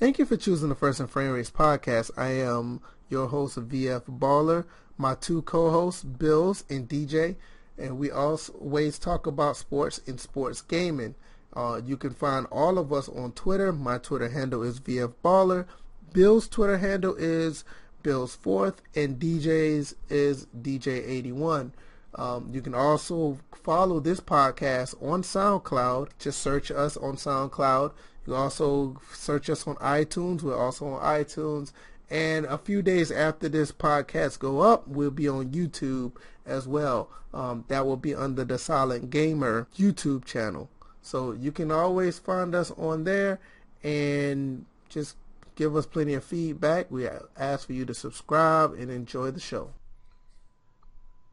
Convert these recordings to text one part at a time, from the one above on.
Thank you for choosing the First and Frame Rates podcast. I am your host VF Baller, my two co-hosts, Bills and DJ, and we always talk about sports and sports gaming. Uh, you can find all of us on Twitter. My Twitter handle is VF Baller. Bill's Twitter handle is Bill's Fourth, and DJ's is DJ81. Um, you can also follow this podcast on SoundCloud. Just search us on SoundCloud. You also search us on iTunes. We're also on iTunes. And a few days after this podcast go up, we'll be on YouTube as well. Um, that will be under the Silent Gamer YouTube channel. So you can always find us on there and just give us plenty of feedback. We ask for you to subscribe and enjoy the show.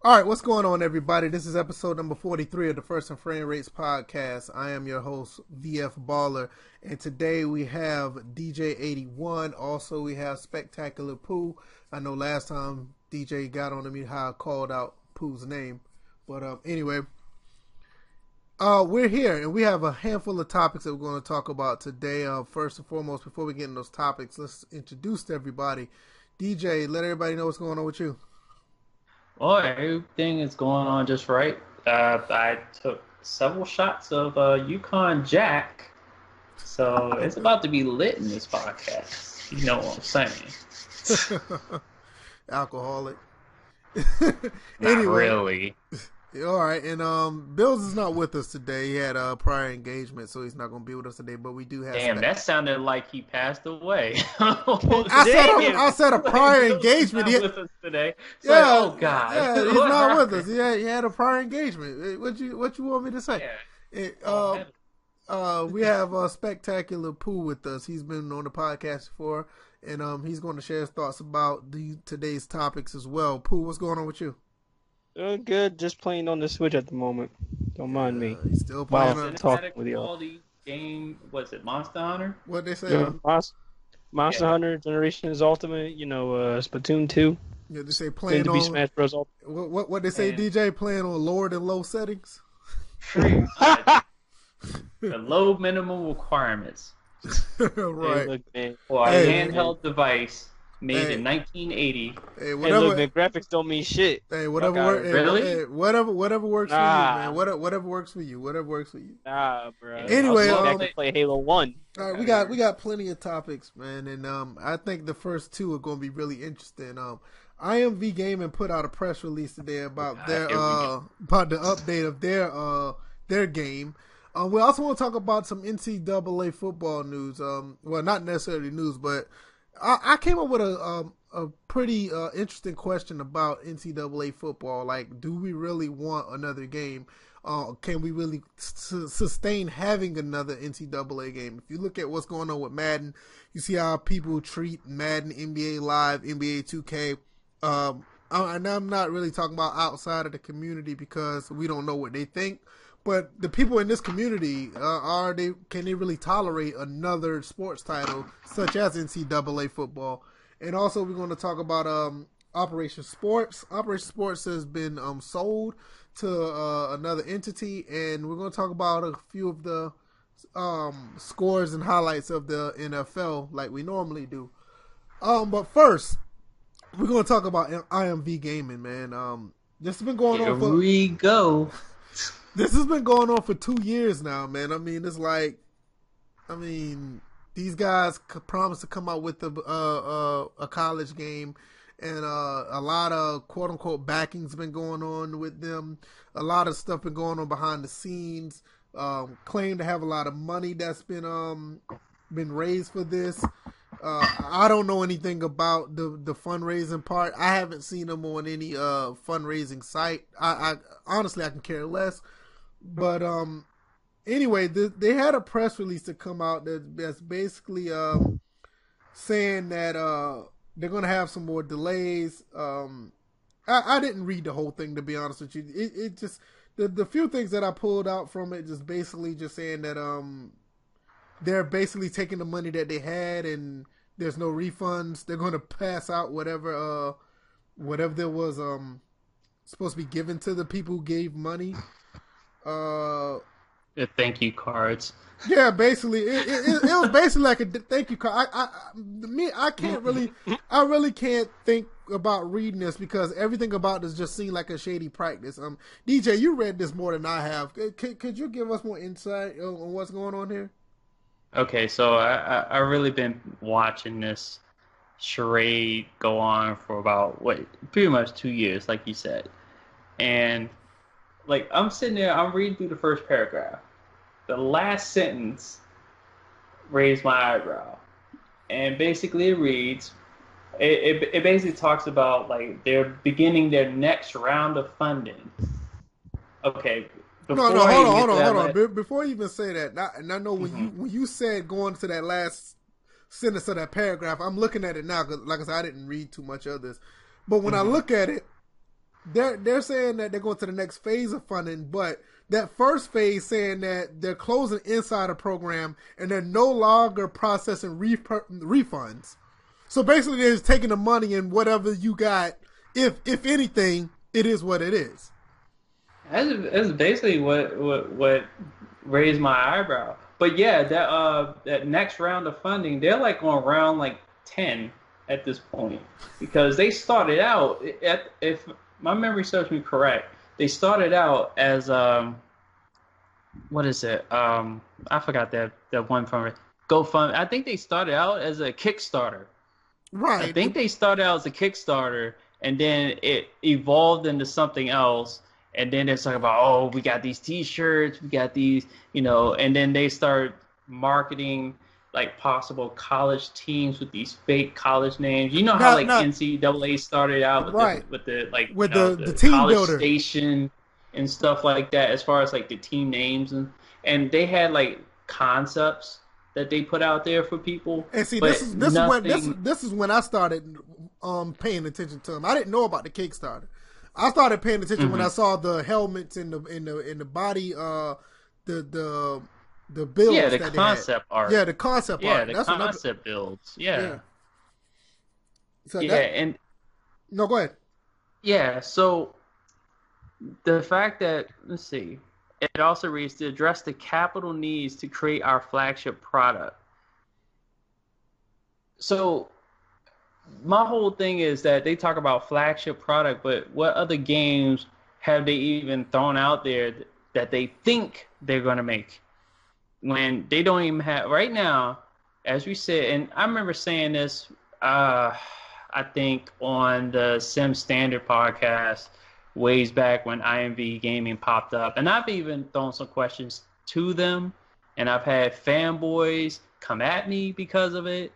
All right, what's going on, everybody? This is episode number 43 of the First and Frame Rates podcast. I am your host, VF Baller, and today we have DJ81. Also, we have Spectacular Pooh. I know last time DJ got on to me how I called out Pooh's name, but um, anyway, uh, we're here and we have a handful of topics that we're going to talk about today. Uh, first and foremost, before we get into those topics, let's introduce everybody. DJ, let everybody know what's going on with you. Well, everything is going on just right. Uh, I took several shots of uh, Yukon Jack, so it's about to be lit in this podcast. You know what I'm saying? Alcoholic. Not really. All right, and um, Bills is not with us today. He had a prior engagement, so he's not going to be with us today. But we do have. Damn, that sounded like he passed away. I said a, I said a prior engagement. He, with us today. So, yeah. Oh God. Yeah, he's not with us. He he had a prior engagement. What you What you want me to say? Yeah. It, uh, uh, we have a spectacular Pooh with us. He's been on the podcast before, and um, he's going to share his thoughts about the today's topics as well. Pooh, what's going on with you? Doing good. Just playing on the Switch at the moment. Don't mind me. Uh, he's still playing on talking with y'all. Game. was it? Monster Hunter. What they say? Yeah, Monster, Monster yeah. Hunter Generations Ultimate. You know, uh, Splatoon two. Yeah, they say playing to on. Smash Bros. Ultimate. What what what they say? Man. DJ playing on lower than low settings. the low minimum requirements. right. Hey, look, For a hey, handheld man. device made hey. in 1980. Hey, whatever. Hey, look, man, graphics don't mean shit. Hey, whatever. Work, really? Hey, whatever. Whatever works nah. for you, man. Whatever, whatever works for you. Whatever works for you. Nah, bro. Anyway, I um, I play Halo One. All right, we got we got plenty of topics, man, and um, I think the first two are going to be really interesting. Um, IMV Gaming put out a press release today about their uh about the update of their uh their game. Um, we also want to talk about some NCAA football news. Um, well, not necessarily news, but I, I came up with a um, a pretty uh, interesting question about NCAA football. Like, do we really want another game? Uh, can we really su- sustain having another NCAA game? If you look at what's going on with Madden, you see how people treat Madden, NBA Live, NBA 2K. Um, and I'm not really talking about outside of the community because we don't know what they think. But the people in this community uh, are they can they really tolerate another sports title such as NCAA football? And also we're going to talk about um, Operation Sports. Operation Sports has been um, sold to uh, another entity, and we're going to talk about a few of the um, scores and highlights of the NFL like we normally do. Um, but first, we're going to talk about IMV gaming, man. Um, this has been going Here on for we go this has been going on for two years now, man. I mean, it's like, I mean, these guys promised to come out with a uh, uh, a college game, and uh, a lot of quote unquote backing's been going on with them. A lot of stuff been going on behind the scenes. Um, claim to have a lot of money that's been um been raised for this. Uh, I don't know anything about the the fundraising part. I haven't seen them on any uh fundraising site. I, I honestly I can care less. But um, anyway, the, they had a press release to come out that, that's basically um saying that uh they're gonna have some more delays. Um, I, I didn't read the whole thing to be honest with you. It, it just the the few things that I pulled out from it just basically just saying that um they're basically taking the money that they had and there's no refunds. They're going to pass out whatever uh whatever there was um supposed to be given to the people who gave money. Uh, the thank you cards. Yeah, basically, it, it, it, was basically like a thank you card. I, I, me, I can't really, I really can't think about reading this because everything about this just seemed like a shady practice. Um, DJ, you read this more than I have. Could, could you give us more insight on what's going on here? Okay, so I, I, I really been watching this charade go on for about what pretty much two years, like you said, and like I'm sitting there, I'm reading through the first paragraph the last sentence raised my eyebrow. And basically it reads, it, it, it basically talks about like they're beginning their next round of funding. Okay. No, no, hold on, hold on, hold on. Be- before you even say that, and I know when mm-hmm. you when you said going to that last sentence of that paragraph, I'm looking at it now because, like I said, I didn't read too much of this. But when mm-hmm. I look at it, they're they're saying that they're going to the next phase of funding, but that first phase saying that they're closing inside a program and they're no longer processing ref- refunds. So basically, they're just taking the money and whatever you got, if if anything, it is what it is. That's, that's basically what, what what raised my eyebrow. But yeah, that uh that next round of funding, they're like on round like ten at this point because they started out at if my memory serves me correct, they started out as um, what is it? Um, I forgot that that one from GoFundMe. I think they started out as a Kickstarter. Right. I think they started out as a Kickstarter, and then it evolved into something else. And then it's talking about, oh, we got these T-shirts, we got these, you know, and then they start marketing like possible college teams with these fake college names. You know how like NCAA started out with right. the with the like with the, know, the, the, team college builder station and stuff like that. As far as like the team names and and they had like concepts that they put out there for people. And see, this is this nothing... is when this this is when I started um paying attention to them. I didn't know about the Kickstarter. I started paying attention mm-hmm. when I saw the helmets in the in the in the body uh the the the builds. Yeah, the concept art. Yeah, the concept yeah, art. the That's concept builds. Yeah. yeah. So yeah, that, and no, go ahead. Yeah, so the fact that let's see, it also reads to address the capital needs to create our flagship product. So my whole thing is that they talk about flagship product, but what other games have they even thrown out there that they think they're going to make? When they don't even have right now, as we said, and I remember saying this, uh, I think on the Sim Standard podcast ways back when IMV Gaming popped up, and I've even thrown some questions to them, and I've had fanboys come at me because of it,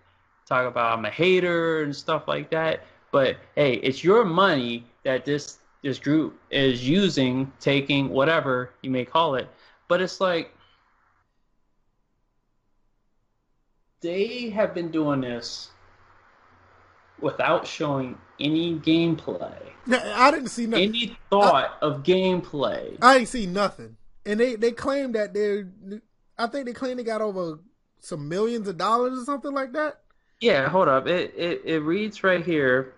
talk about I'm a hater and stuff like that. But hey, it's your money that this this group is using, taking whatever you may call it. But it's like they have been doing this without showing any gameplay. I didn't see nothing. Any thought I, of gameplay. I ain't see nothing. And they they claim that they're. I think they claim they got over some millions of dollars or something like that. Yeah, hold up. It it, it reads right here.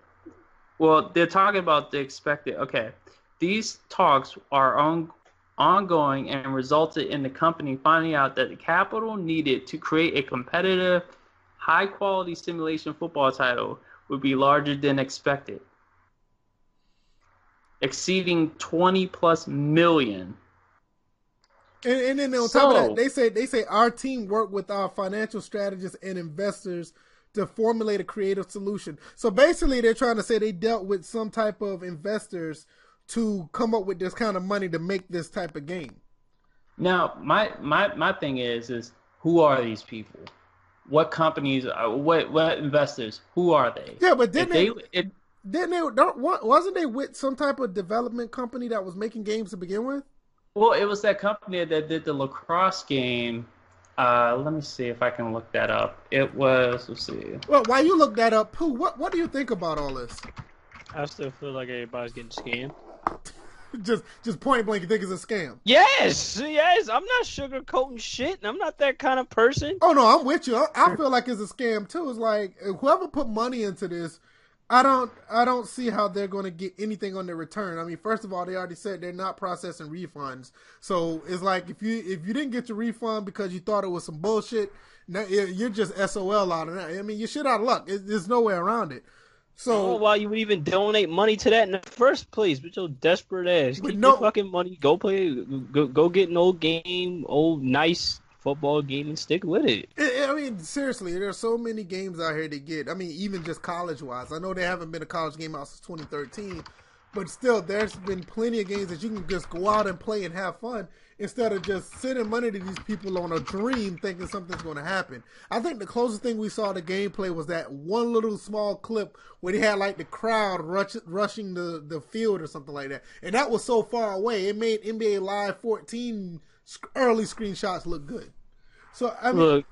Well, they're talking about the expected. Okay, these talks are on ongoing and resulted in the company finding out that the capital needed to create a competitive, high quality simulation football title would be larger than expected, exceeding 20 plus million. And, and then on so, top of that, they say they say our team worked with our financial strategists and investors to formulate a creative solution. So basically, they're trying to say they dealt with some type of investors to come up with this kind of money to make this type of game. Now, my my my thing is is who are these people? What companies? Uh, what what investors? Who are they? Yeah, but didn't they? they it, didn't they? Don't, wasn't they with some type of development company that was making games to begin with? Well, it was that company that did the lacrosse game. Uh, let me see if I can look that up. It was. Let's see. Well, while you look that up, Pooh, what what do you think about all this? I still feel like everybody's getting scammed. just just point blank, you think it's a scam? Yes, yes. I'm not sugarcoating shit. I'm not that kind of person. Oh no, I'm with you. I, I feel like it's a scam too. It's like whoever put money into this. I don't I don't see how they're going to get anything on their return. I mean, first of all, they already said they're not processing refunds. So it's like if you if you didn't get your refund because you thought it was some bullshit, now you're just SOL out of that. I mean, you're shit out of luck. There's no way around it. So oh, why you would even donate money to that in the first place? With your desperate ass, keep no- your fucking money. Go play. Go, go get an old game, old nice football game, and stick with it. I mean, seriously, there's so many games out here to get. I mean, even just college wise. I know they haven't been a college game out since 2013, but still, there's been plenty of games that you can just go out and play and have fun instead of just sending money to these people on a dream thinking something's going to happen. I think the closest thing we saw to gameplay was that one little small clip where they had like the crowd rush, rushing the, the field or something like that. And that was so far away. It made NBA Live 14 early screenshots look good. So, I mean, Look,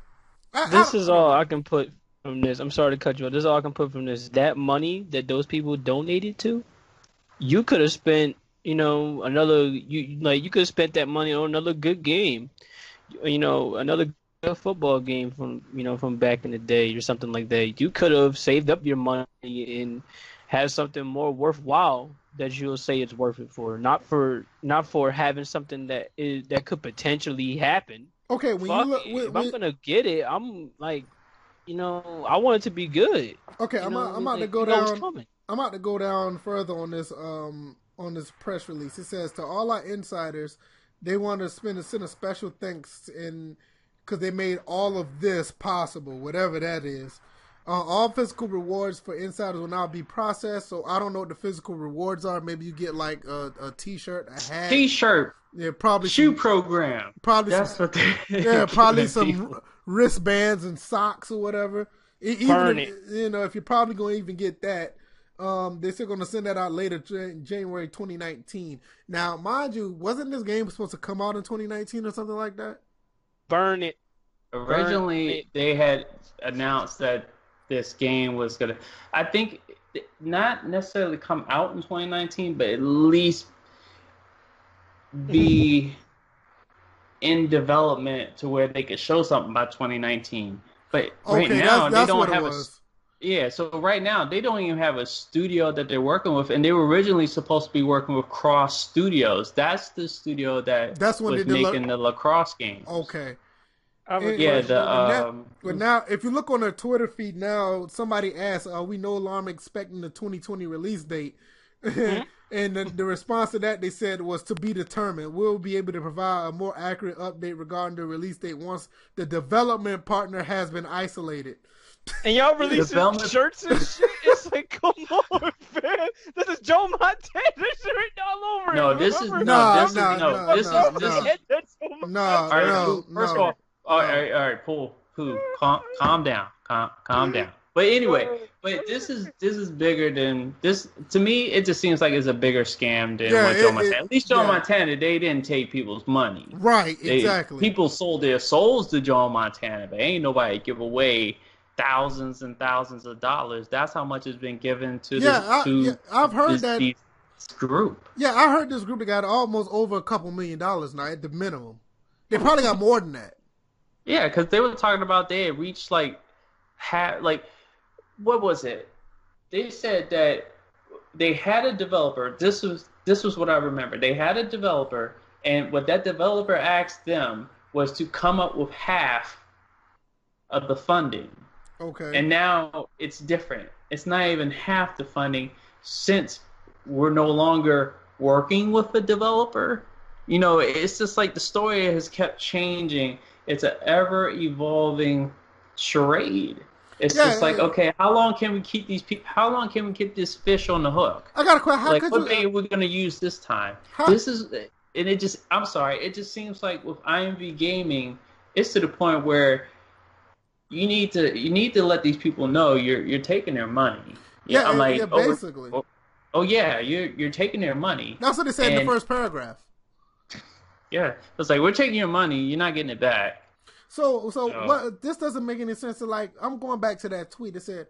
I- this I- is all I can put from this. I'm sorry to cut you off. This is all I can put from this. That money that those people donated to, you could have spent, you know, another you like you could have spent that money on another good game, you know, another football game from you know from back in the day or something like that. You could have saved up your money and had something more worthwhile that you'll say it's worth it for, not for not for having something that is that could potentially happen Okay, when fuck you look, when, if I'm gonna get it, I'm like, you know, I want it to be good. okay, You I'm, know, out, I'm about to go you know what's down. I'm about to go down further on this um on this press release. It says to all our insiders, they want to spend a send a special thanks in because they made all of this possible, whatever that is. Uh, all physical rewards for insiders will now be processed. So I don't know what the physical rewards are. Maybe you get like a, a T-shirt, a hat. T-shirt, yeah, probably shoe some, program. probably That's some, what yeah, probably some people. wristbands and socks or whatever. Even Burn if, it. you know, if you're probably going to even get that, um, they're still going to send that out later, Jan- January 2019. Now, mind you, wasn't this game supposed to come out in 2019 or something like that? Burn it. Originally, they had announced that this game was gonna. I think not necessarily come out in 2019, but at least be in development to where they could show something by 2019. But right Okay, now that's, that's they don't have a was. Yeah. So right now they don't even have a studio that they're working with, and they were originally supposed to be working with Cross Studios. That's the studio that That's when was they did la- making the lacrosse games. Okay. I have a Yeah, Yeah, question. the now- um, But now, if you look on their Twitter feed now, somebody asked, "Are we no longer expecting the 2020 release date?" and the, the response to that they said was to be determined. We'll be able to provide a more accurate update regarding the release date once the development partner has been isolated. And y'all releasing Development- shirts and shit. It's like, come on, man. This is Joe Montana shit all over No, it. this is remember? no, Nah, this is nah, no, this nah, is this nah. is. Yeah, that's No, All right, no, Pooh, first no. of all, all right, all right, Pooh, Pooh, calm, calm down, calm, calm down. But anyway, but this is this is bigger than this. To me, it just seems like it's a bigger scam than Yeah, what Joe it- Montana. it- At least Joe yeah. Montana, they didn't take people's money. Right, They, exactly. People sold their souls to Joe Montana, but ain't nobody give away thousands and thousands of dollars. That's how much has been given to Yeah, this I- to yeah, I've heard this, that- this group. yeah, I heard this group that got almost over a couple million dollars now at the minimum. They probably got more than that. Yeah, because they were talking about they had reached like, ha- like, what was it? They said that they had a developer. This was this was what I remember. They had a developer, and what that developer asked them was to come up with half of the funding. Okay. And now it's different. It's not even half the funding since we're no longer working with the developer. You know, it's just like the story has kept changing. It's an ever evolving charade. It's Yeah, just like, yeah. okay, how long can we keep these people? How long can we keep this fish on the hook? I got a question. How like, could what bait are we gonna use this time? How- This is, and it just, I'm sorry, it just seems like with IMV Gaming, it's to the point where you need to, you need to let these people know you're, you're taking their money. yeah, I'm like, yeah, oh, basically. oh, oh yeah, you're, you're taking their money. That's what they said in the first paragraph. Yeah, it's like we're taking your money, you're not getting it back. So, so Yeah. what? This doesn't make any sense. To like, I'm going back to that tweet. It said,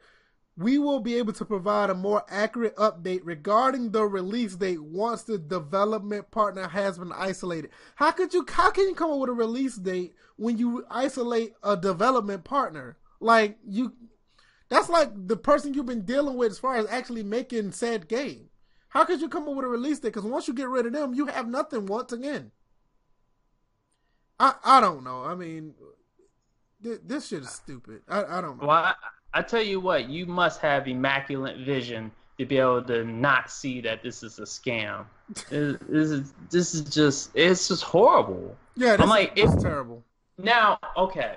"We will be able to provide a more accurate update regarding the release date once the development partner has been isolated." How could you? How can you come up with a release date when you isolate a development partner? Like you, That's like the person you've been dealing with as far as actually making said game. How could you come up with a release date? Because once you get rid of them, you have nothing once again. I I don't know. I mean, th- this shit is stupid. I, I don't know. Well, I, I tell you what, you must have immaculate vision to be able to not see that this is a scam. This is this is just it's just horrible. Yeah, I'm like, is, this terrible. Now, okay,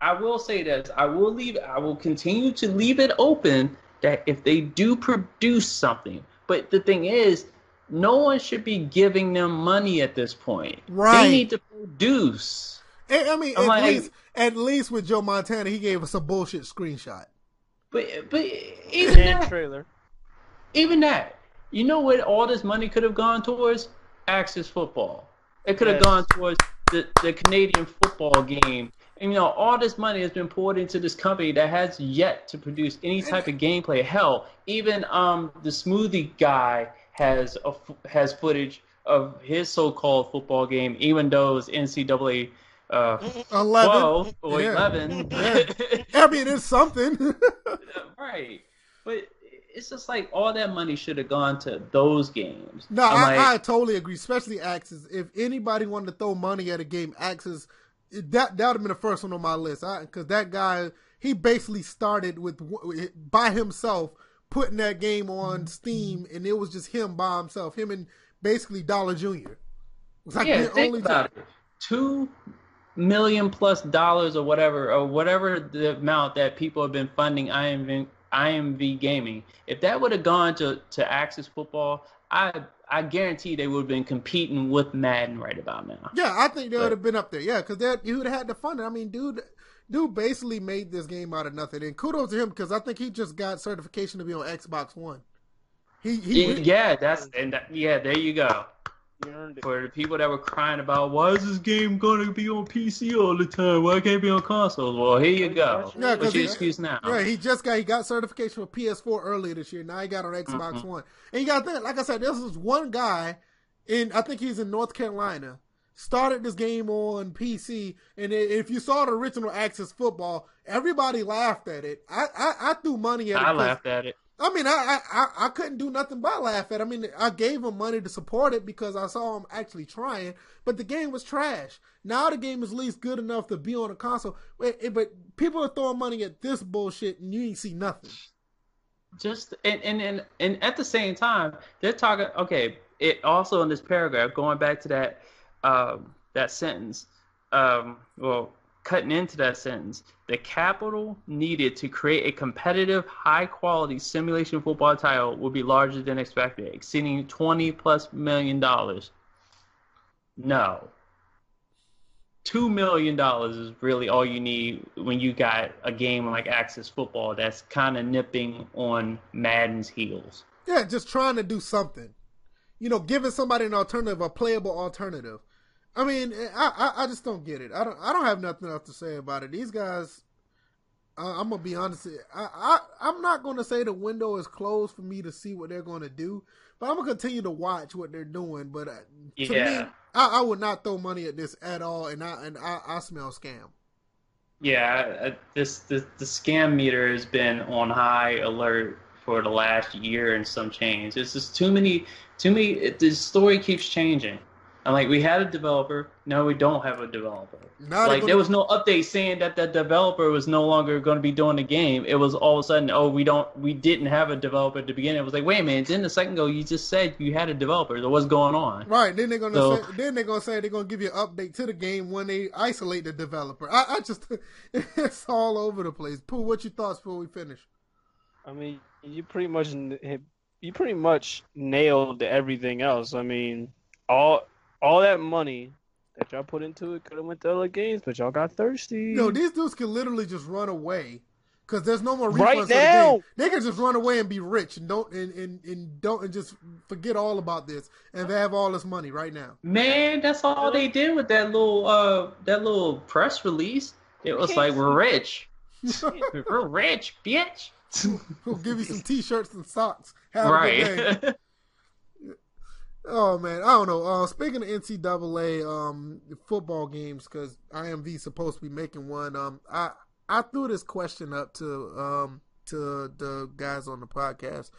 I will say this. I will leave. I will continue to leave it open that if they do produce something, but the thing is, no one should be giving them money at this point. Right. They need to produce. I I mean, I'm at like- least at least with Joe Montana, he gave us a bullshit screenshot. But but even that, trailer. even that, you know what? All this money could have gone towards Axis football. It could have Yes. gone towards the, the Canadian football game. And you know, all this money has been poured into this company that has yet to produce any type of gameplay. Hell, even um the smoothie guy has a, f- has footage of his so-called football game, even though it's NCAA uh, Eleven. 12 or Yeah. 11. I mean, it's something. right. But it's just like all that money should have gone to those games. No, I'm like, I totally agree. Especially Axis. If anybody wanted to throw money at a game, Axis that that would have been the first one on my list. Because that guy, he basically started with by himself putting that game on Steam, and it was just him by himself. Him and basically Dollar Junior. It was like yeah, the only about. Two million plus dollars or whatever, or whatever the amount that people have been funding IMV, IMV Gaming. If that would have gone to, to Axis Football, I I guarantee they would have been competing with Madden right about now. Yeah, I think they would have been up there. Yeah, because that he would have had the fun. I mean, dude, dude basically made this game out of nothing. And kudos to him because I think he just got certification to be on Xbox One. He he. Yeah, that's and that, yeah, there you go. You earned it. For the people that were crying about why is this game gonna be on PC all the time? Why can't it be on consoles? Well, here you go. Yeah, 'cause What's your he- excuse now? Yeah, he just got he got certification for PS4 earlier this year. Now he got on Xbox Mm-hmm. One. And you got to think, like I said, this is one guy in I think he's in North Carolina. Started this game on PC, and if you saw the original Axis football, everybody laughed at it. I I, I threw money at it. I 'cause- laughed at it. I mean, I, I I couldn't do nothing but laugh at. I mean, I gave him money to support it because I saw him actually trying, but the game was trash. Now the game is at least good enough to be on a console. But, but people are throwing money at this bullshit, and you ain't see nothing. just and, and and and at the same time they're talking okay it also in this paragraph going back to that um that sentence um well cutting into that sentence the capital needed to create a competitive high quality simulation football title will be larger than expected exceeding 20 plus million dollars no two million dollars is really all you need when you got a game like Axis Football that's kind of nipping on Madden's heels. Yeah, just trying to do something. You know, giving somebody an alternative, a playable alternative. I mean, I, I I just don't get it. I don't I don't have nothing else to say about it. These guys, uh, I'm gonna be honest. I, I I'm not gonna say the window is closed for me to see what they're gonna do, but I'm gonna continue to watch what they're doing. But uh, to Yeah. me, I, I would not throw money at this at all, and I and I, I smell scam. Yeah, I- I- this the, the scam meter has been on high alert for the last year and some change. It's just too many, too many. It, the story keeps changing. I'm like, we had a developer. No, we don't have a developer. Now they're like gonna- there was no update saying that the developer was no longer going to be doing the game. It was all of a sudden, oh, we don't, we didn't have a developer at the beginning. It was like, wait a minute, then a second ago you just said you had a developer. So what's going on? Right. Then they're gonna So- say then they're gonna say they're gonna give you an update to the game when they isolate the developer. I, I just it's all over the place. Pooh, what your thoughts before we finish? I mean, you pretty much you pretty much nailed everything else. I mean, all all that money that y'all put into it could have went to other games, but y'all got thirsty. Yo, these dudes can literally just run away because there's no more refunds Right for the now. game. They can just run away and be rich and don't and, and, and don't and just forget all about this and they have all this money right now. Man, that's all they did with that little, uh, that little press release. It was like, we're rich. We're rich, bitch. We'll give you some t-shirts and socks. Have a good day. right. Oh man, I don't know. Uh, speaking of NCAA um, football games, because IMV supposed to be making one. Um, I I threw this question up to um to the guys on the podcast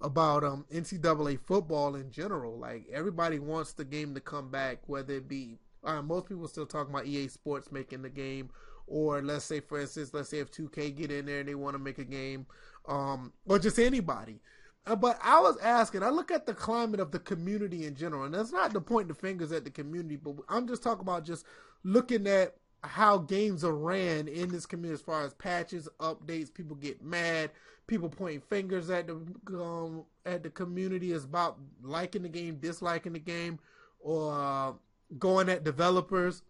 about um NCAA football in general. Like everybody wants the game to come back, whether it be uh, most people still talking about EA Sports making the game, or let's say for instance, let's say if 2K get in there and they want to make a game, um, or just anybody. Uh, but I was asking, I look at the climate of the community in general, and that's not to point the fingers at the community, but I'm just talking about just looking at how games are ran in this community as far as patches, updates, people get mad, people pointing fingers at the um, at the community is about liking the game, disliking the game, or uh, going at developers.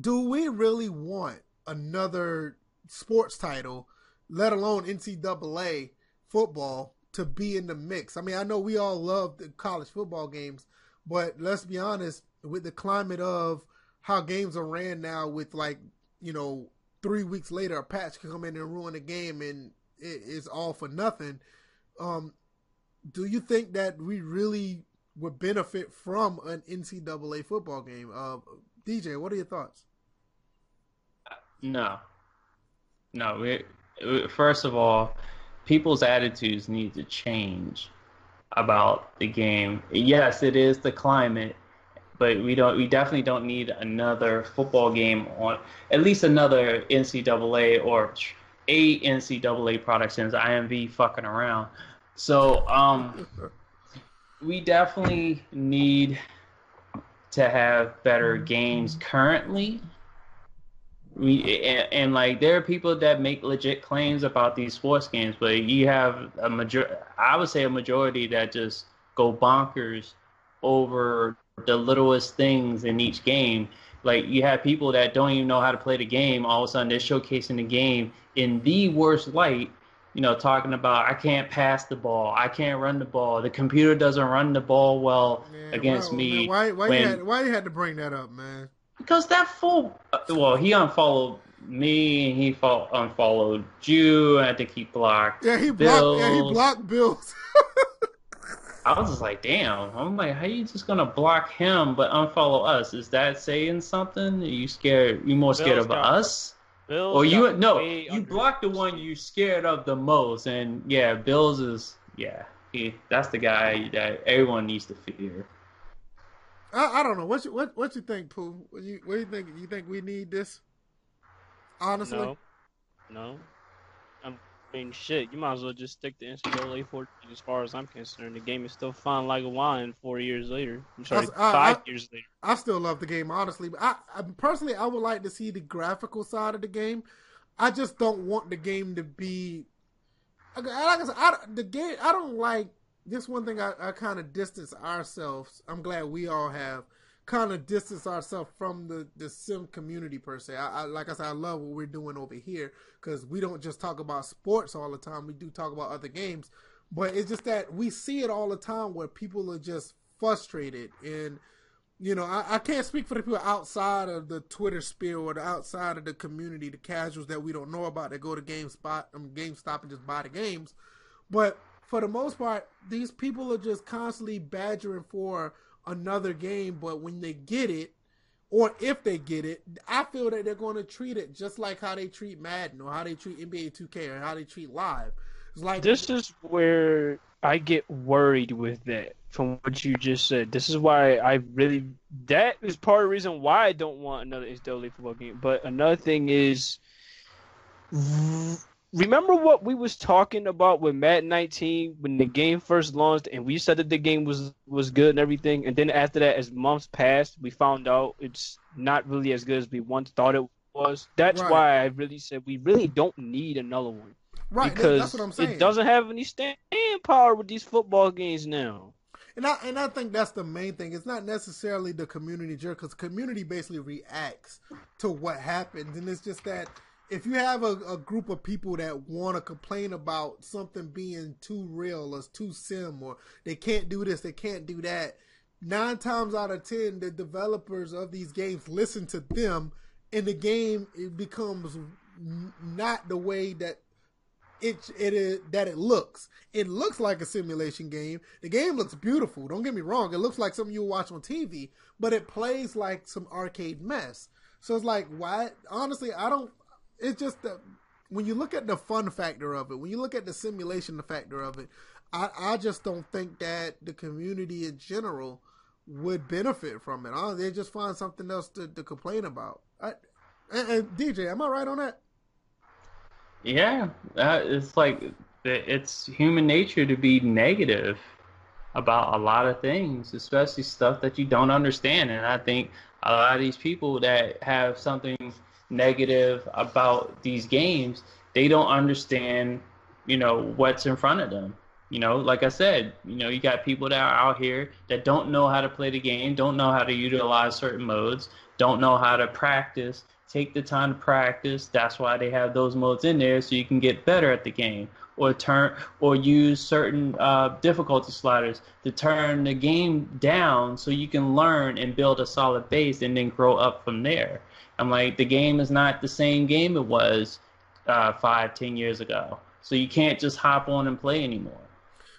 Do we really want another sports title, let alone NCAA football, to be in the mix? I mean, I know we all love the college football games, but let's be honest, with the climate of how games are ran now, with like you know three weeks later, a patch can come in and ruin a game, and it, it's all for nothing. Um, do you think that we really would benefit from an NCAA football game? Uh, DJ, what are your thoughts? No, no. We, first of all, people's attitudes need to change about the game. Yes, it is the climate, but we don't we definitely don't need another football game on at least another NCAA or a NCAA product since IMV fucking around. So um we definitely need to have better games currently. We and, and, like there are people that make legit claims about these sports games, but you have a major I would say a majority that just go bonkers over the littlest things in each game. Like you have people that don't even know how to play the game. All of a sudden, they're showcasing the game in the worst light. You know, talking about I can't pass the ball, I can't run the ball. The computer doesn't run the ball well man, against why, me. Man, why? Why, when, you had, why you had to bring that up, man? Because that fool. Well, he unfollowed me. And he unfollowed you. I think he blocked. Yeah, he blocked. Yeah, he blocked Bills. I was just like, damn. I'm like, how you just gonna block him but unfollow us? Is that saying something? Are you scared? You more scared Bill's of us? Bills or you? No, you blocked the one you scared of the most, and yeah, Bills is yeah. He, that's the guy that everyone needs to fear. I, I don't know. What you what what you think, Pooh? What you what do you think? You think we need this? Honestly, no. No I mean, shit, you might as well just stick to NCAA 14 as far as I'm concerned. The game is still fun like a wine four years later. I'm sorry, I, five I, years later. I still love the game, honestly. But I, I, personally, I would like to see the graphical side of the game. I just don't want the game to be. Like I said, I, the game. I don't like this one thing. I, I kind of distance ourselves. I'm glad we all have kind of distance ourselves from the the sim community per se. I, I, like I said, I love what we're doing over here because we don't just talk about sports all the time. We do talk about other games, but it's just that we see it all the time where people are just frustrated and. You know, I, I can't speak for the people outside of the Twitter sphere or the outside of the community, the casuals that we don't know about that go to GameSpot, um, GameStop and just buy the games. But for the most part, these people are just constantly badgering for another game, but when they get it, or if they get it, I feel that they're going to treat it just like how they treat Madden or how they treat NBA 2K or how they treat Live. It's like this is where I get worried with that. From what you just said, this is why I really that is part of the reason why I don't want another NCAA football game. But another thing is remember what we was talking about with Madden 19 when the game first launched, and we said that the game was was good and everything, and then after that, as months passed, we found out it's not really as good as we once thought it was. That's right. why I really said we really don't need another one. Right, because that's what I'm saying. It doesn't have any staying power with these football games now. And I and I think that's the main thing. It's not necessarily the community jerk because community basically reacts to what happens, and it's just that if you have a, a group of people that want to complain about something being too real or too sim or they can't do this, they can't do that, nine times out of ten, the developers of these games listen to them, and the game it becomes not the way that it it is that it looks. It looks like a simulation game. The game looks beautiful. Don't get me wrong. It looks like something you watch on TV, but it plays like some arcade mess. So it's like, why? Honestly, I don't. It's just that when you look at the fun factor of it, when you look at the simulation factor of it, I, I just don't think that the community in general would benefit from it. I, they just find something else to, to complain about. I, and, and DJ, am I right on that? Yeah, it's like it's human nature to be negative about a lot of things, especially stuff that you don't understand. And I think a lot of these people that have something negative about these games, they don't understand, you know, what's in front of them. You know, like I said, you know, you got people that are out here that don't know how to play the game, don't know how to utilize certain modes, don't know how to practice, take the time to practice. That's why they have those modes in there so you can get better at the game or turn or use certain uh, difficulty sliders to turn the game down so you can learn and build a solid base and then grow up from there. I'm like, the game is not the same game it was uh, five, ten years ago. So you can't just hop on and play anymore.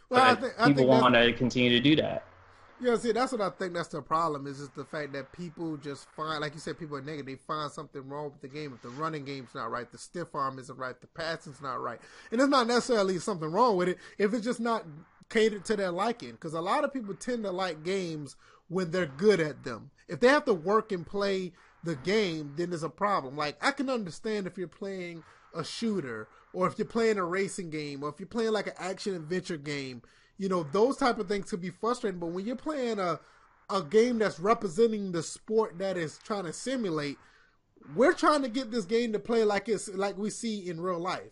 Well, I think, I people want to continue to do that. Yeah, see, that's what I think. That's the problem. Is just the fact that people just find, like you said, people are negative. They find something wrong with the game. If the running game's not right, the stiff arm isn't right, the passing's not right, and it's not necessarily something wrong with it. If it's just not catered to their liking, because a lot of people tend to like games when they're good at them. If they have to work and play the game, then there's a problem. Like I can understand if you're playing a shooter, or if you're playing a racing game, or if you're playing like an action adventure game you know, those type of things could be frustrating. But when you're playing a a game that's representing the sport that is trying to simulate, we're trying to get this game to play like it's like we see in real life.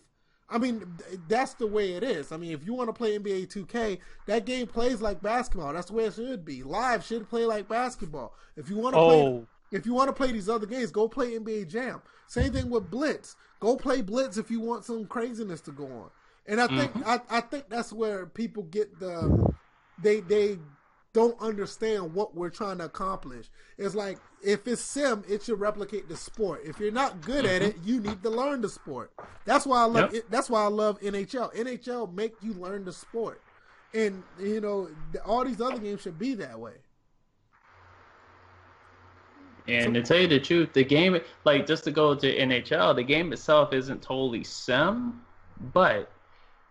I mean, that's the way it is. I mean, if you want to play NBA 2K, that game plays like basketball. That's the way it should be. Live should play like basketball. If you want to oh. play, if you want to play these other games, go play NBA Jam. Same thing with Blitz. Go play Blitz if you want some craziness to go on. And I think mm-hmm. I, I think that's where people get the they they don't understand what we're trying to accomplish. It's like if it's sim, it should replicate the sport. If you're not good mm-hmm. at it, you need to learn the sport. That's why I love yep. it. That's why I love NHL. NHL make you learn the sport, and you know all these other games should be that way. And to tell you the truth, the game, like just to go to NHL, the game itself isn't totally sim, but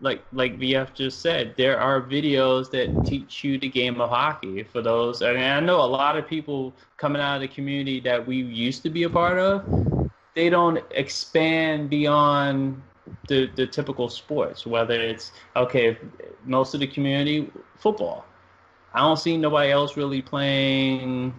like like VF just said, there are videos that teach you the game of hockey. For those, I mean, I know a lot of people coming out of the community that we used to be a part of, they don't expand beyond the the typical sports. Whether it's okay, most of the community football. I don't see nobody else really playing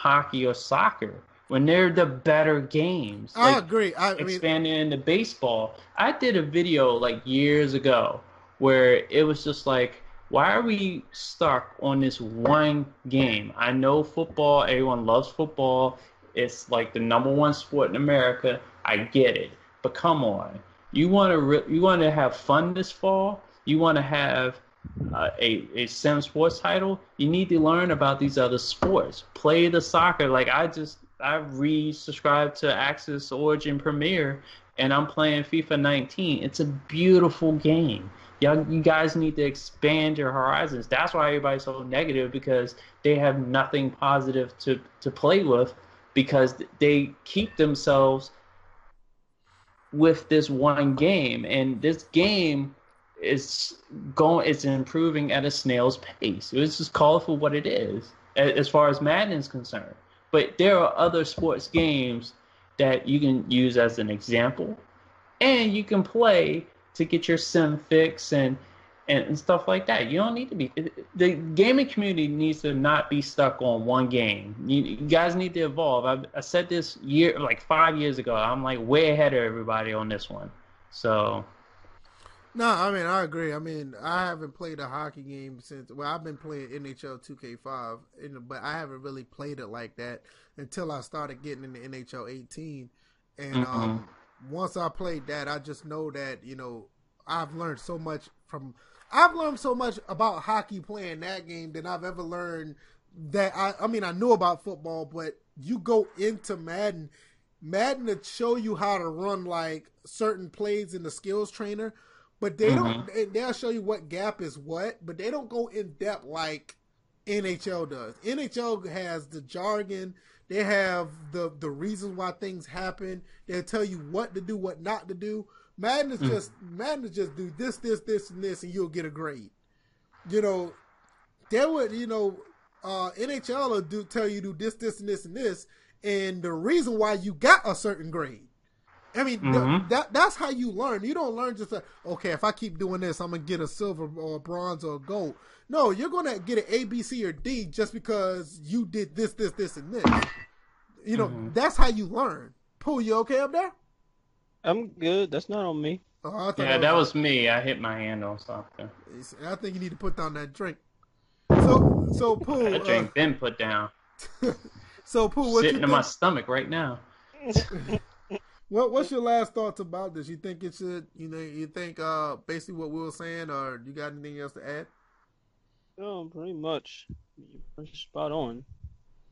hockey or soccer when they're the better games. I agree. I expanding mean, into baseball. I did a video like years ago where it was just like, why are we stuck on this one game? I know football. Everyone loves football. It's like the number one sport in America. I get it, but come on. You want to re- you want to have fun this fall. You want to have uh, a, a sim sports title, you need to learn about these other sports. Play the soccer. Like I just I re-subscribed to Axis Origin Premier, and I'm playing FIFA 19. It's a beautiful game. Y'all, you guys need to expand your horizons. That's why everybody's so negative because they have nothing positive to to play with because they keep themselves with this one game, and this game is going. It's improving at a snail's pace. It's just call for what it is as far as Madden is concerned. But there are other sports games that you can use as an example, and you can play to get your sim fix and, and, and stuff like that. You don't need to be. The gaming community needs to not be stuck on one game. You, you guys need to evolve. I, I said this year, like five years ago. I'm like way ahead of everybody on this one. So no, I mean I agree. I mean I haven't played a hockey game since. Well, I've been playing NHL 2K5, but I haven't really played it like that until I started getting into NHL 18. And mm-hmm. um, once I played that, I just know that you know I've learned so much from. I've learned so much about hockey playing that game than I've ever learned. That I, I mean, I knew about football, but you go into Madden, Madden to show you how to run like certain plays in the skills trainer but they mm-hmm. don't. They'll show you what gap is what, but they don't go in depth like NHL does. NHL has the jargon, They have the the reasons why things happen. They'll tell you what to do, what not to do. Madden is just Madden is just do this, this, this, and this, and you'll get a grade. You know, they would you know uh, NHL will do tell you do this, this, and this, and this, and the reason why you got a certain grade. I mean, th- Mhm. that that's how you learn. You don't learn just like, okay, if I keep doing this, I'm gonna get a silver or a bronze or a gold. No, you're gonna get an A, B, C, or D just because you did this, this, this, and this. You know, Mhm. that's how you learn. Pooh, you okay up there? I'm good. That's not on me. Oh, I thought Yeah, that was me. I hit my hand on something. I think you need to put down that drink. So, so Pooh, That uh, drink been put down. so Pooh, what you Sitting in my stomach right now. what what's your last thoughts about this? You think it should, you know, you think uh basically what we were saying, or you got anything else to add? Oh, pretty much. Pretty spot on.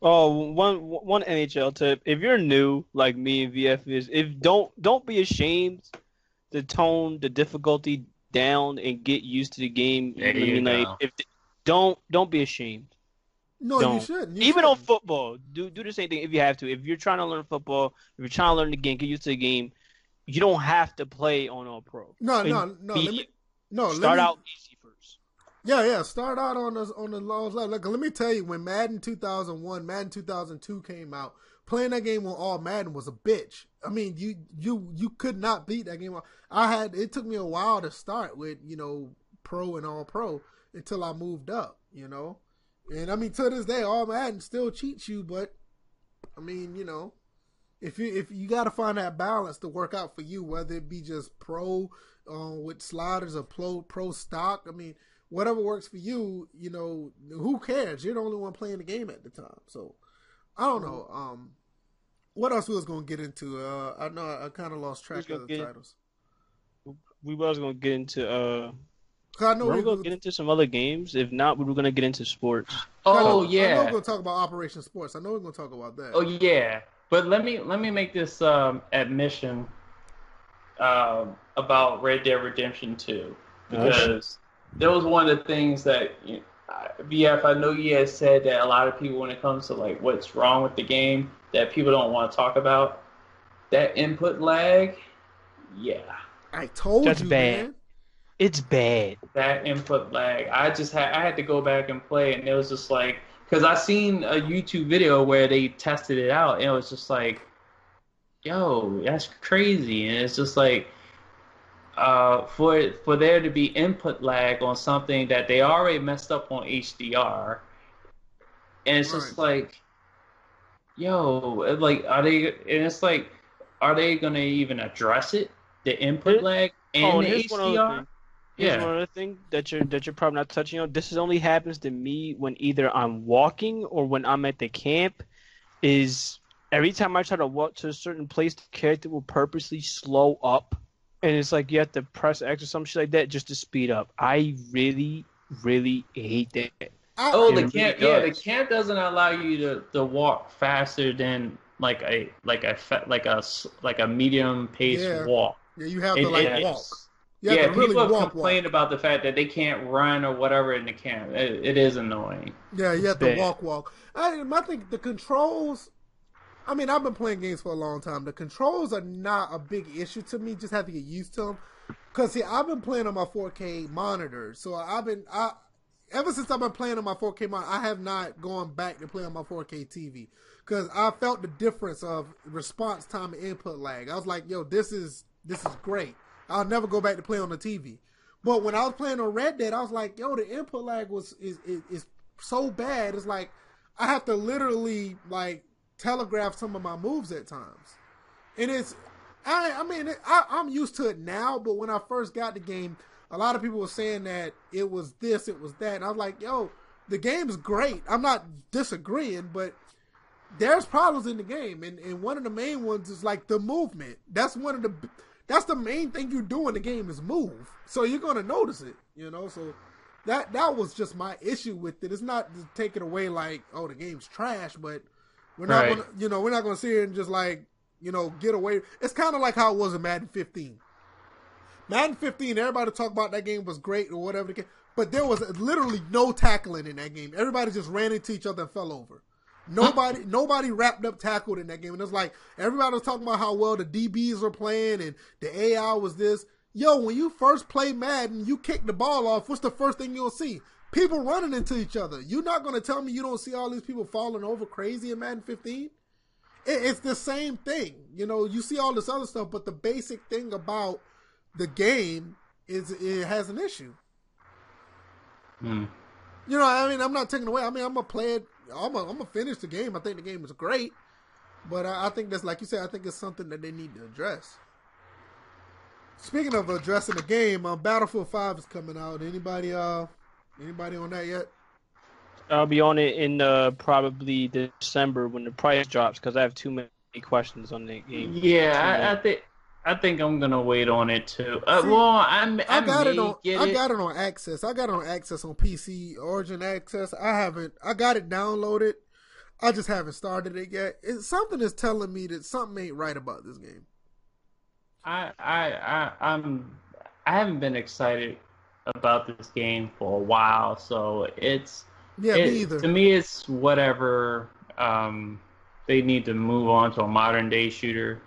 Oh, one one NHL tip: if you're new like me and VF is, if don't don't be ashamed to tone the difficulty down and get used to the game. There I mean, you like go. if don't don't be ashamed. No, you Don't. shouldn't. You Even on shouldn't. football, do do the same thing if you have to. If you're trying to learn football, if you're trying to learn the game, get used to the game. You don't have to play on all pro. No, no, no. be- Let me no. let start me- out easy first. Yeah, yeah. Start out on the on the low level. Look, let me tell you, when Madden 2001, Madden 2002 came out, playing that game on all Madden was a bitch. I mean, you you you could not beat that game. I had it took me a while to start with you know pro and all pro until I moved up. You know, and I mean to this day, all Madden still cheats you, but I mean you know. If you if you got to find that balance to work out for you, whether it be just pro uh, with sliders or pro pro stock, I mean, whatever works for you, you know, who cares? You're the only one playing the game at the time. So I don't know. Um, what else we was gonna get into? Uh, I know I, I kind of lost track of the titles. We was gonna get into uh 'Cause I know we're we gonna was- get into some other games. If not, we were gonna get into sports. I know- Oh I know yeah. we're gonna talk about Operation Sports. I know we're gonna talk about that. Oh yeah, but let me let me make this um, admission um, about Red Dead Redemption Two because that was one of the things that you uh, VF. I know you had said that a lot of people, when it comes to like what's wrong with the game, that people don't want to talk about. That input lag, yeah, I told That's you, bad. man. It's bad. that input lag. I just had I had to go back and play, and it was just like because I seen a YouTube video where they tested it out, and it was just like, yo, that's crazy, and it's just like. Uh, for for there to be input lag on something that they already messed up on HDR, and it's just like, yo, like are they? And it's like, are they gonna even address it? The input Here- lag and oh, the and one HDR. Thing. Here's Yeah. one other thing that you're that you're probably not touching on. This is only happens to me when either I'm walking or when I'm at the camp. Is every time I try to walk to a certain place, the character will purposely slow up, and it's like you have to press X or some shit like that just to speed up. I really, really hate that. Oh, It the really camp. Yeah, the does. camp doesn't allow you to, to walk faster than like a like a like a s- like a medium pace Yeah. walk. yeah, you have It- to like it- walk. You yeah, to really people have walk, walk. complained about the fact that they can't run or whatever in the camp. It, it is annoying. Yeah, you have to bad. walk, walk. I, I think the controls. I mean, I've been playing games for a long time. The controls are not a big issue to me. Just have to get used to them. Cause see, I've been playing on my 4K monitor, so I've been I ever since I've been playing on my 4K monitor, I have not gone back to play on my 4K TV because I felt the difference of response time and input lag. I was like, yo, this is this is great. I'll never go back to play on the TV. But when I was playing on Red Dead, I was like, yo, the input lag was is is, is so bad. It's like I have to literally like telegraph some of my moves at times, and it's I I mean I, I'm used to it now. But when I first got the game, a lot of people were saying that it was this, it was that, and I was like, yo, the game is great. I'm not disagreeing, but there's problems in the game, and, and one of the main ones is like the movement. That's one of the that's the main thing you do in the game is move. So you're gonna notice it, you know. So that that was just my issue with it. It's not to take it away like oh the game's trash, but we're not Right. gonna you know we're not gonna sit here and just like you know get away. It's kind of like how it was in Madden 15. Madden 15, everybody talk about that game was great or whatever the case, but there was literally no tackling in that game. Everybody just ran into each other and fell over. Nobody, nobody wrapped up tackled in that game, and it's like everybody was talking about how well the DBs were playing and the AI was this. Yo, when you first play Madden, you kick the ball off. What's the first thing you'll see? People running into each other. You're not going to tell me you don't see all these people falling over crazy in Madden 15. it's the same thing. You know, you see all this other stuff, but the basic thing about the game is it has an issue. Hmm. You know, I mean, I'm not taking away. I mean, I'm gonna play it. I'm gonna, I'm finish the game. I think the game is great, but I, I think that's like you said. I think it's something that they need to address. Speaking of addressing the game, um, Battlefield Five is coming out. Anybody, uh, anybody on that yet? I'll be on it in uh, probably December when the price drops because I have too many questions on the game. Yeah, I, I think I think I'm gonna wait on it too. Uh, See, well, I'm, I, I got it on. I it. got it on Access. I got it on Access on PC Origin Access. I haven't. I got it downloaded. I just haven't started it yet. It's something is telling me that something ain't right about this game. I, I, I, I'm, I haven't been excited about this game for a while, so it's Yeah, it- me either. To me, it's whatever. Um, they need to move on to a modern day shooter.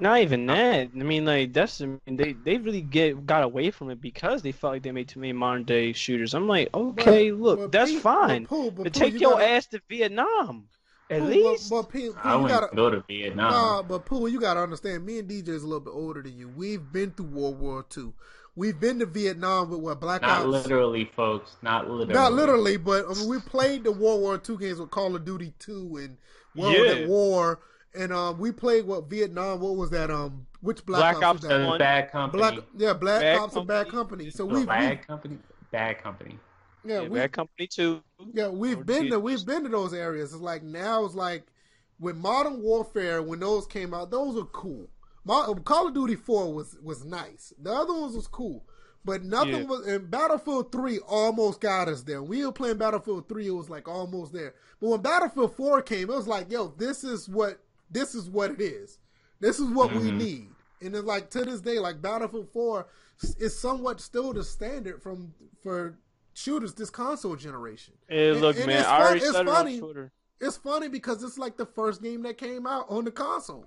Not even that. I mean, like that's. I mean, they they really get got away from it because they felt like they made too many modern day shooters. I'm like, okay, look, But that's Pete- fine. But, Pooh, but But Pooh, take you your gotta- ass to Vietnam, at Pooh, least. But, but Pete, Pooh, I you wouldn't gotta, go to Vietnam. Nah, but Pooh, you gotta understand. Me and DJ is a little bit older than you. We've been through World War II. We've been to Vietnam with what Black Not Ops. literally, folks. Not literally. Not literally, but I mean, we played the World War II games with Call of Duty 2 and World Yeah. at War, and um, we played what Vietnam. What was that? Um, which Black, Black Ops, Ops was that? The bad company. Black, yeah, Black Bad Ops and Bad Company. Company. So The we've, bad we've company. Bad company. yeah, yeah, we Bad Company too. Yeah, we've Or been did- to we've been to those areas. It's like now it's like with Modern Warfare when those came out, those were cool. Mo- Call of Duty Four was was nice. The other ones was cool, but nothing Yeah. was. And Battlefield Three almost got us there. We were playing Battlefield Three, it was like almost there. But when Battlefield Four came, it was like, yo, this is what this is what it is. This is what we Mhm. need. And it's like to this day, like Battlefield Four is somewhat still the standard from for shooters this console generation. Hey, And- look, and man, it's I already fun- it's said it funny. on Twitter. It's funny because it's like the first game that came out on the console.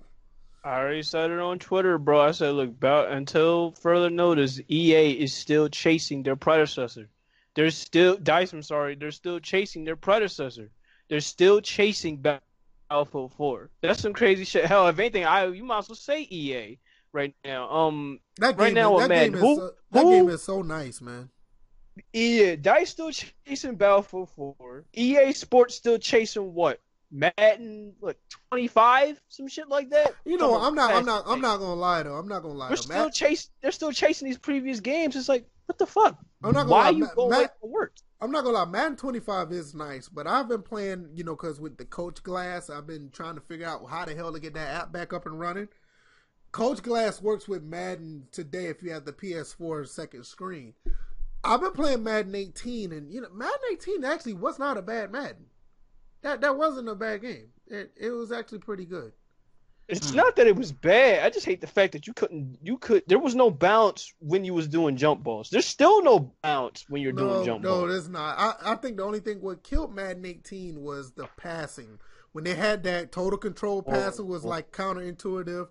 I already said it on Twitter, bro. I said, look, about until further notice, EA is still chasing their predecessor. They're still Dice. I'm sorry, they're still chasing their predecessor. They're still chasing Battlefield 4. That's some crazy shit. Hell, if anything, I you might as well say EA right now. Um, That Right game, now, is, that man, game is who- so, that who- game is so nice, man. EA Dice still chasing Battlefield 4. EA Sports still chasing what? Madden, what 25, some shit like that. You know, Come I'm not, I'm not, I'm not gonna lie though. I'm not gonna lie. We're Though. still Matt, chase. They're still chasing these previous games. It's like, what the fuck? I'm not gonna Why lie. you Matt- go away Matt- from work? I'm not gonna lie. Madden 25 is nice, but I've been playing, you know, because with the Coach Glass, I've been trying to figure out how the hell to get that app back up and running. Coach Glass works with Madden today if you have the PS4 second screen. I've been playing Madden 18, and you know, Madden 18 actually was not a bad Madden. That that wasn't a bad game. It it was actually pretty good. It's Hmm. not that it was bad. I just hate the fact that you couldn't. You could. There was no bounce when you was doing jump balls. There's still no bounce when you're no, doing jump no, balls. No, there's not. I, I think the only thing what killed Madden 18 was the passing. When they had that total control Oh, passing was oh. like counterintuitive,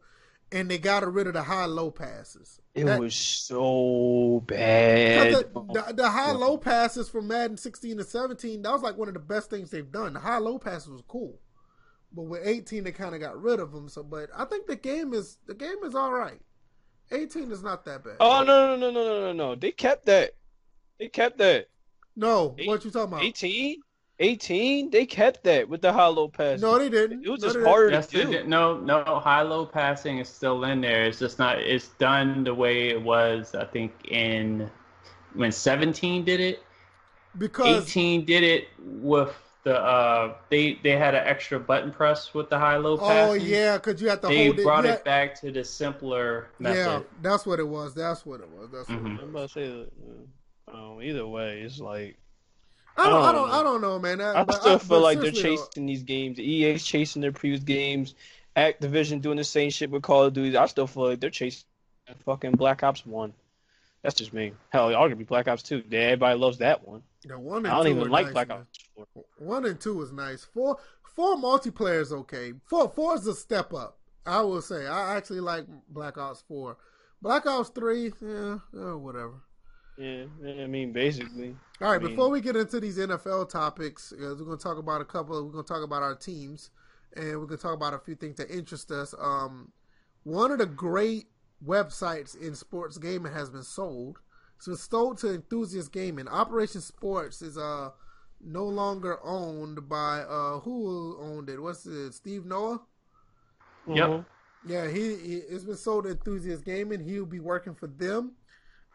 and they got rid of the high low passes. It That- was so bad. the, the, the high low passes from Madden 16 to 17, that was like one of the best things they've done. The high low passes was cool, but with 18 they kind of got rid of them. So, but I think the game is the game is all right. 18 is not that bad. Oh no no no no no no no! They kept that. They kept that. no, eight- what you talking about? 18, 18. They kept that with the hollow pass. No, they didn't. It was No, just they didn't. harder Yes, to do. no, no. High low passing is still in there. It's just not. It's done the way it was. I think in when 17 did it. because 18 did it with the. uh They they had an extra button press with the high low oh passing. yeah, because you had to They hold it. brought you it had- back to the simpler method. Yeah, that's what it was. That's what it was. That's what Mhm. it I'm about to say that. uh, Um, either way, it's like I don't, I I don't, don't I don't know, man. I but still feel but like they're seriously, though, chasing these games. EA's chasing their previous games. Activision doing the same shit with Call of Duty. I still feel like they're chasing fucking Black Ops One. That's just me. Hell, y'all gonna be Black Ops 2. Yeah, everybody loves that one. The one and I don't two even like nice, Black man. Ops 4. One and two is nice. Four four multiplayer is okay. Four four is a step up. I will say. I actually like Black Ops four. Black Ops three, yeah, yeah whatever. Yeah, I mean, basically. All right, I mean- before we get into these NFL topics, uh, we're going to talk about a couple. We're going to talk about our teams, and we're going to talk about a few things that interest us. Um, one of the great websites in sports gaming has been sold. So it's sold to Enthusiast Gaming. Operation Sports is uh no longer owned by uh who owned it? What's it? Steve Noah. Yep. Mhm. Yeah, he, he it's been sold to Enthusiast Gaming. He'll be working for them.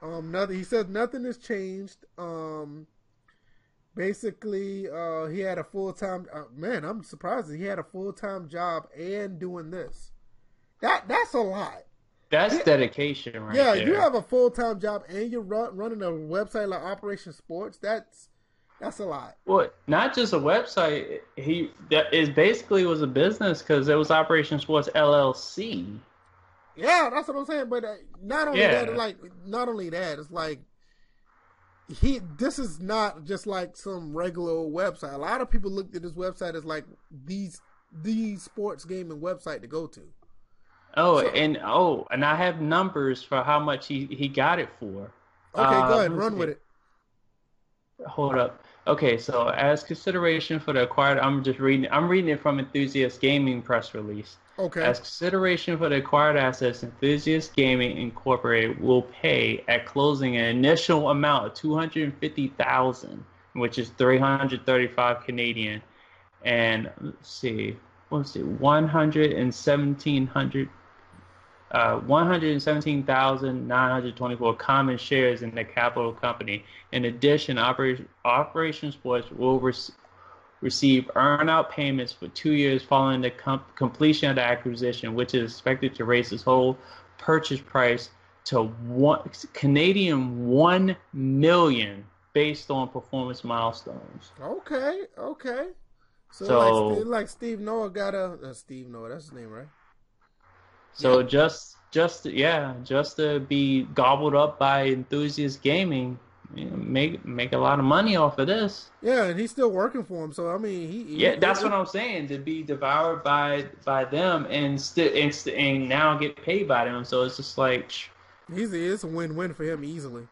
Um, nothing. He says nothing has changed. Um, basically, uh, he had a full time. Uh, man, I'm surprised he had a full time job and doing this. That that's a lot. That's Yeah. dedication, right yeah, there. you have a full time job and you're run, running a website like Operation Sports. That's that's a lot. Well, not just a website. He that is basically was a business because it was Operation Sports LLC. Yeah, that's what I'm saying. But uh, not only Yeah. that, like not only that, it's like he. This is not just like some regular website. A lot of people looked at this website as like these the sports gaming website to go to. Oh, So- and oh, and I have numbers for how much he he got it for. Okay, Uh, go ahead, run see. with it. Hold up. Okay, so as consideration for the acquired, I'm just reading. I'm reading it from Enthusiast Gaming press release. Okay, As consideration for the acquired assets, Enthusiast Gaming Incorporated will pay at closing an initial amount of two hundred fifty thousand, which is three hundred thirty-five Canadian, and let's see, what's it, one hundred and seventeen hundred. Uh, 117,924 common shares in the capital company. In addition, Operation, Operation Sports will rec- receive earn-out payments for two years following the com- completion of the acquisition, which is expected to raise its whole purchase price to one Canadian one million based on performance milestones. okay, okay. So, So- like, like Steve Noah got a uh, Steve Noah. That's his name, right? So just just yeah, just to be gobbled up by enthusiast gaming, you know, make make a lot of money off of this. Yeah, and he's still working for him. So I mean, he, he Yeah, that's what I'm saying. To be devoured by by them and still and, st- and now get paid by them. So it's just like, He's it's a win-win for him easily.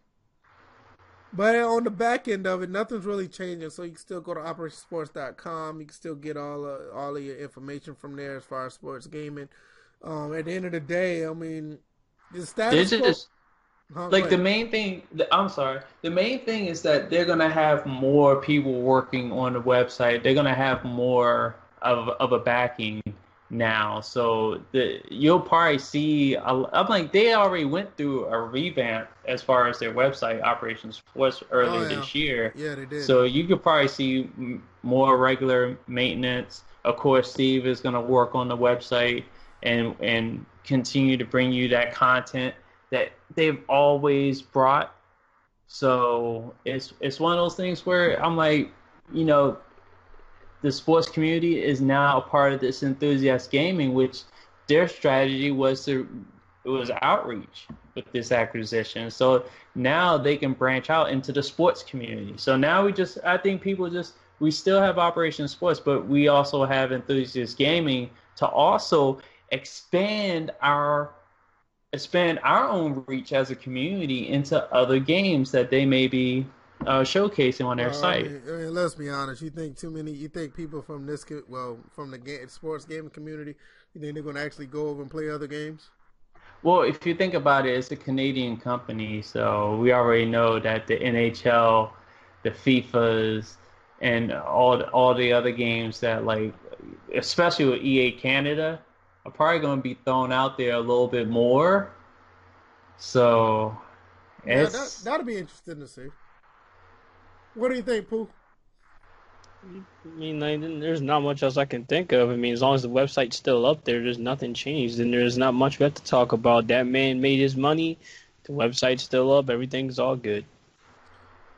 But on the back end of it, nothing's really changing. So you can still go to operationsports.com. You can still get all uh, all of your information from there as far as sports gaming. Um, at the end of the day, I mean, the status just Huh, like the main thing. The, I'm sorry. The main thing is that they're gonna have more people working on the website. They're gonna have more of of a backing now. So the you'll probably see. a- I'm like they already went through a revamp as far as their website operations Sports earlier Oh, yeah. this year. yeah, they did. So you could probably see more regular maintenance. Of course, Steve is going to work on the website and and continue to bring you that content that they've always brought. So it's it's one of those things where I'm like, you know, the sports community is now a part of this enthusiast gaming, which their strategy was to it was outreach with this acquisition. So now they can branch out into the sports community. So now we just I think people just we still have Operation Sports, but we also have enthusiast gaming to also expand our expand our own reach as a community into other games that they may be uh, showcasing on their I site. I mean, let's be honest. You think too many? You think people from this, well, from the game, sports gaming community, you think they're going to actually go over and play other games? Well, if you think about it, it's a Canadian company, so we already know that the NHL, the FIFA's, and all the, all the other games that like, especially with EA Canada, are probably going to be thrown out there a little bit more. So, Yeah, that, that'll be interesting to see. What do you think, Pooh? I mean, like, there's not much else I can think of. I mean, as long as the website's still up there, there's nothing changed, and there's not much left to talk about. That man made his money. The website's still up. Everything's all good.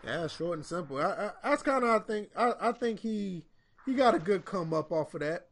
Yeah, short and simple. I, I, that's kind of I think I, I think he he got a good come up off of that.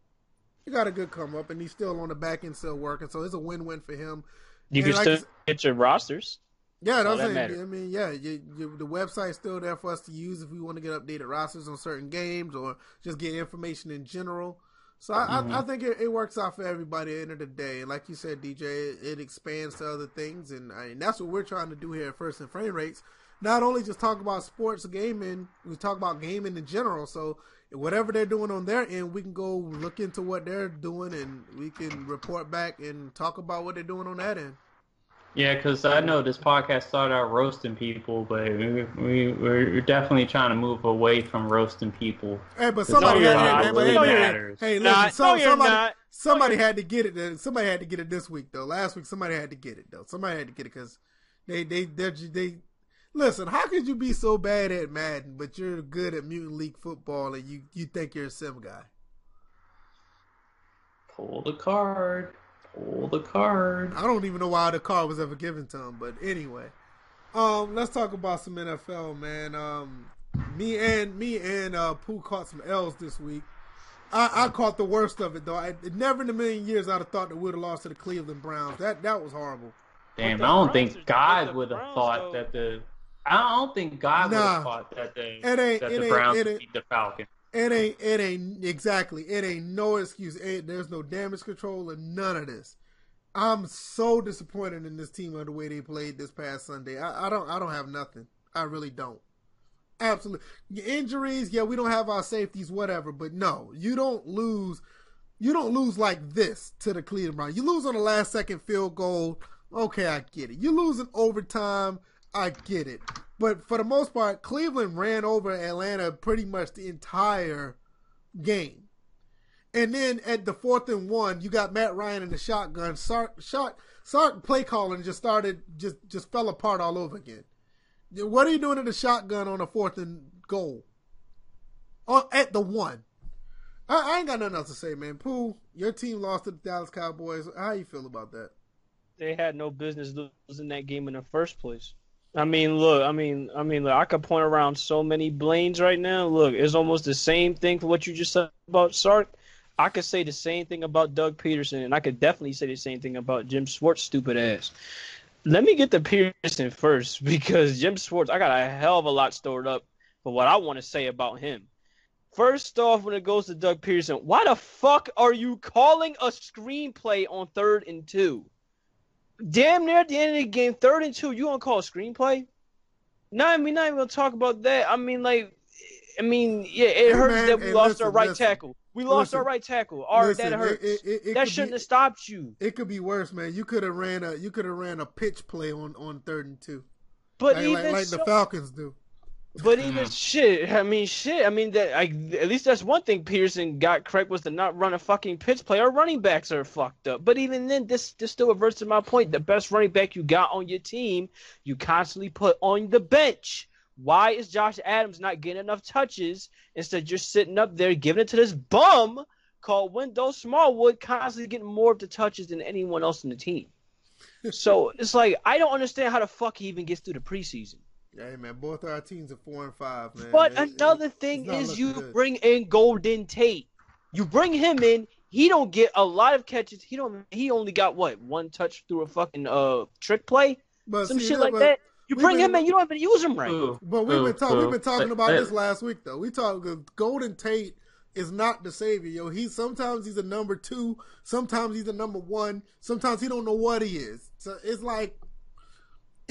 He got a good come up, and he's still on the back end, still working. So it's a win win for him. You And can like still get your rosters. Yeah, that's that. I mean, yeah, you, you, the website's still there for us to use if we want to get updated rosters on certain games or just get information in general. So I, Mhm. I, I think it, it works out for everybody at the end of the day. And like you said, DJ, it, it expands to other things, and, I, and that's what we're trying to do here at First and Frame Rates. Not only just talk about sports gaming, we talk about gaming in general. So whatever they're doing on their end, we can go look into what they're doing, and we can report back and talk about what they're doing on that end. Yeah, because I know this podcast started out roasting people, but we, we we're definitely trying to move away from roasting people. Hey, but somebody all had about hey, what hey, really man, matters. hey, listen, Nah, so- no, somebody, not. somebody had to get it. uh, Somebody had to get it this week though. Last week, somebody had to get it though. Somebody had to get it because they they they they. Listen, how could you be so bad at Madden, but you're good at Mutant League football, and you you think you're a sim guy? Pull the card. Pull the card. I don't even know why the card was ever given to him, but anyway. Um, let's talk about some NFL, man. Um, me and me and uh, Pooh caught some L's this week. I, I caught the worst of it though. I, never in a million years I'd have thought that we'd have lost to the Cleveland Browns. That that was horrible. Damn, I don't Browns think are- but God would have thought though- that the. I don't think God would Nah. have thought that the It ain't- that it the ain't- Browns it would ain't- beat the Falcons. It ain't it ain't exactly. It ain't no excuse. It, there's no damage control and none of this. I'm so disappointed in this team of the way they played this past Sunday. I, I don't I don't have nothing. I really don't. Absolutely. Injuries, yeah, we don't have our safeties, whatever, but no, you don't lose you don't lose like this to the Cleveland Browns. You lose on the last second field goal. Okay, I get it. You lose in overtime. I get it. But for the most part, Cleveland ran over Atlanta pretty much the entire game. And then at the fourth and one, you got Matt Ryan in the shotgun. Sark, shot, Sark play calling just started, just just fell apart all over again. What are you doing in the shotgun on a fourth and goal? On, at the one. I, I ain't got nothing else to say, man. Pooh, your team lost to the Dallas Cowboys. How you feel about that? They had no business losing that game in the first place. I mean, look, I mean, I mean, look, I could point around so many blames right now. Look, it's almost the same thing for what you just said about Sark. I could say the same thing about Doug Pederson, and I could definitely say the same thing about Jim Schwartz, stupid ass. Let me get to Pederson first because Jim Schwartz, I got a hell of a lot stored up for what I want to say about him. First off, when it goes to Doug Pederson, why the fuck are you calling a screenplay on third and two? Damn near at the end of the game, third and two, you gonna call a screenplay? No, I mean, not even gonna talk about that. I mean, like, I mean, yeah, it Hey, hurts man, that we hey, lost listen, our right listen. tackle. We lost our right tackle. Our, Listen, that hurts. It, it, it that shouldn't be, have stopped you. It could be worse, man. You could have ran a you could have ran a pitch play on on third and two, But like, even like, like so, the Falcons do. But even mm-hmm. shit, I mean, shit. I mean, that I, at least that's one thing Pearson got correct was to not run a fucking pitch play. Our running backs are fucked up. But even then, this this still reverts to my point. The best running back you got on your team, you constantly put on the bench. Why is Josh Adams not getting enough touches? Instead, you're sitting up there giving it to this bum called Wendell Smallwood, constantly getting more of the touches than anyone else in the team. so it's like I don't understand how the fuck he even gets through the preseason. Hey man, both our teams are four and five, man. But It- another it- thing is you good. bring in Golden Tate. You bring him in, he don't get a lot of catches. He don't he only got what, one touch through a fucking uh trick play? but Some see, shit that- like but- that. You bring been- him in, you don't even use him right. Ooh, But we've ooh, been talking. We've been talking about this last week, though. We talking Golden Tate is not the savior, yo. He sometimes he's a number two, sometimes he's a number one, sometimes he don't know what he is. So it's like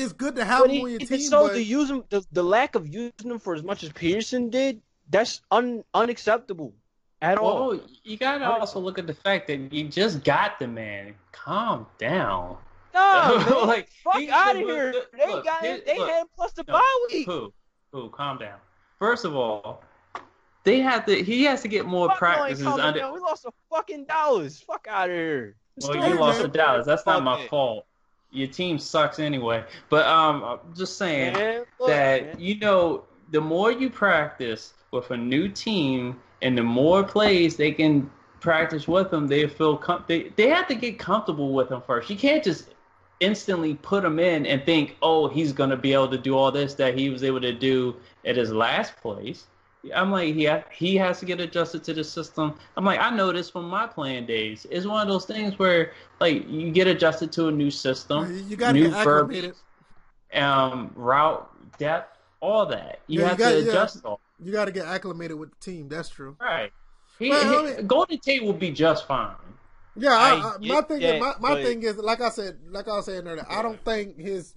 it's good to have But him he, on your team, so but to use him the, the lack of using him for as much as Pearson did, that's un, unacceptable at all. You gotta also look at the fact that you just got the man. Calm down. Nah, man, Like, fuck he- out of here. look, They look, got him. They look. had him plus the No, bye week. Who? Who? Calm down. First of all, they have to. He has to get more Fuck practices under. down. We lost a fucking dollars. Fuck out of here. Well, Hey, you lost man. to Dallas. That's not Fuck my it. fault. Your team sucks anyway. But um, I'm just saying Man, look, that man. you know, the more you practice with a new team, and the more plays they can practice with them, they feel com- they they have to get comfortable with them first. You can't just instantly put him in and think, oh, he's gonna be able to do all this that he was able to do at his last place. I'm like, he ha- he has to get adjusted to the system. I'm like, I know this from my playing days. It's one of those things where like you get adjusted to a new system, you got to new acclimated. um, route depth, all that. You Yeah, you have got- to yeah. adjust all. You got to get acclimated with the team. That's true. Right. He, Well, he- I mean- Golden Tate will be just fine. Yeah, I, I my thing that, is my, my but- thing is like I said, like I was saying earlier, I don't think his,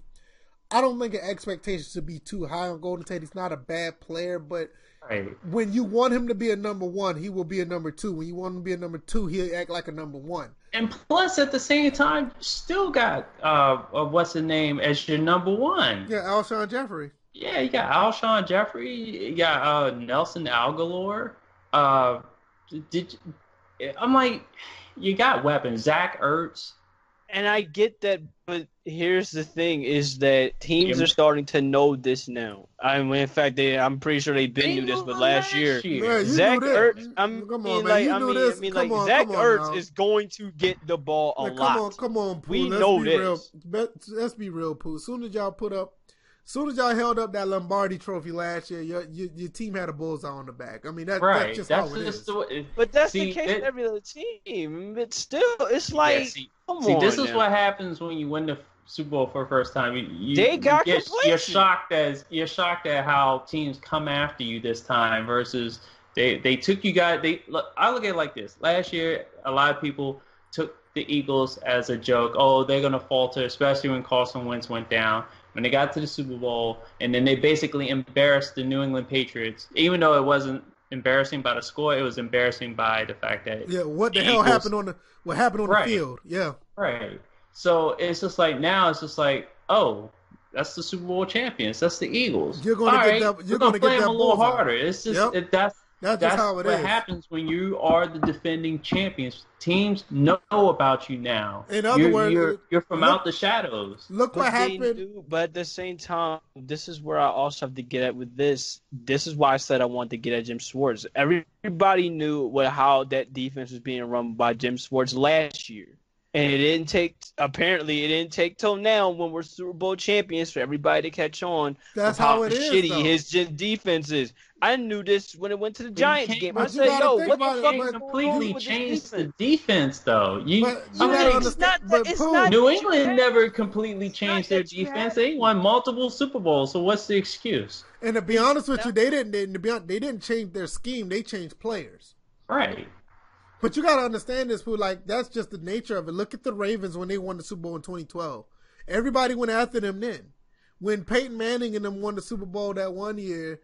I don't think the expectations should be too high on Golden Tate. He's not a bad player, but Right. when you want him to be a number one, he will be a number two. When you want him to be a number two, he'll act like a number one. And plus, at the same time, you still got uh, uh what's the name as your number one. Yeah, Alshon Jeffery. Yeah, you got Alshon Jeffery, you got uh, Nelson Agholor. Uh, did you, I'm like, you got weapons. Zach Ertz. And I get that, but here's the thing: is that teams are starting to know this now. I mean, in fact, they I'm pretty sure they've been They knew this, but it last year, Yeah, you Zach knew that. Ertz. I'm Come on, mean, man. like, You I knew mean, this. I mean, Come like on, Zach come on Ertz now. is going to get the ball a Like, lot. come on, come on, Pooh. We let's know be this. real. Bet- Let's be real, Pooh. As soon as y'all put up, as soon as y'all held up that Lombardi Trophy last year, your your, your team had a bullseye on the back. I mean, that, Right. that's just That's how it just is. the way. But that's See, the case it- with every other team. But still, it's like, yeah, see, come see, on. this is what happens when you win the Super Bowl for the first time. You, you, they got you get, You're shocked as you're shocked at how teams come after you this time versus they they took you guys. They look, I look at it like this. Last year, a lot of people took the Eagles as a joke. Oh, they're gonna falter, especially when Carson Wentz went down. When they got to the Super Bowl, and then they basically embarrassed the New England Patriots, even though it wasn't embarrassing by the score, it was embarrassing by the fact that Yeah, what the hell happened on the what happened on Right. the field? Yeah, Right. So it's just like now it's just like, oh, that's the Super Bowl champions. That's the Eagles. You're gonna get right, that- you're gonna gonna get play them that a little harder. It's just Yep. it, that's that's that's just how it what is. happens when you are the defending champions. Teams know about you now. In other you're, words, you're, you're from look- out the shadows. Look what But happened. do- but at the same time, this is where I also have to get at with this. This is why I said I wanted to get at Jim Schwartz. Everybody knew what how that defense was being run by Jim Schwartz last year. And it didn't take apparently it didn't take till now when we're Super Bowl champions for everybody to catch on That's of how it is. shitty though. his gen- defense is. I knew this when it went to the Giants game. I said, "Yo, what the fuck but- is They going on completely changed the defense?" defense, though. You, But you I mean, it's not but it's not New England have- never completely changed their defense. have- They won multiple Super Bowls. So what's the excuse? And to be honest with you, they didn't. They, to be honest, they didn't change their scheme. They changed players. Right. But you got to understand this, Pooh. Like that's just the nature of it. Look at the Ravens when they won the Super Bowl in 2012. Everybody went after them then. When Peyton Manning and them won the Super Bowl that one year,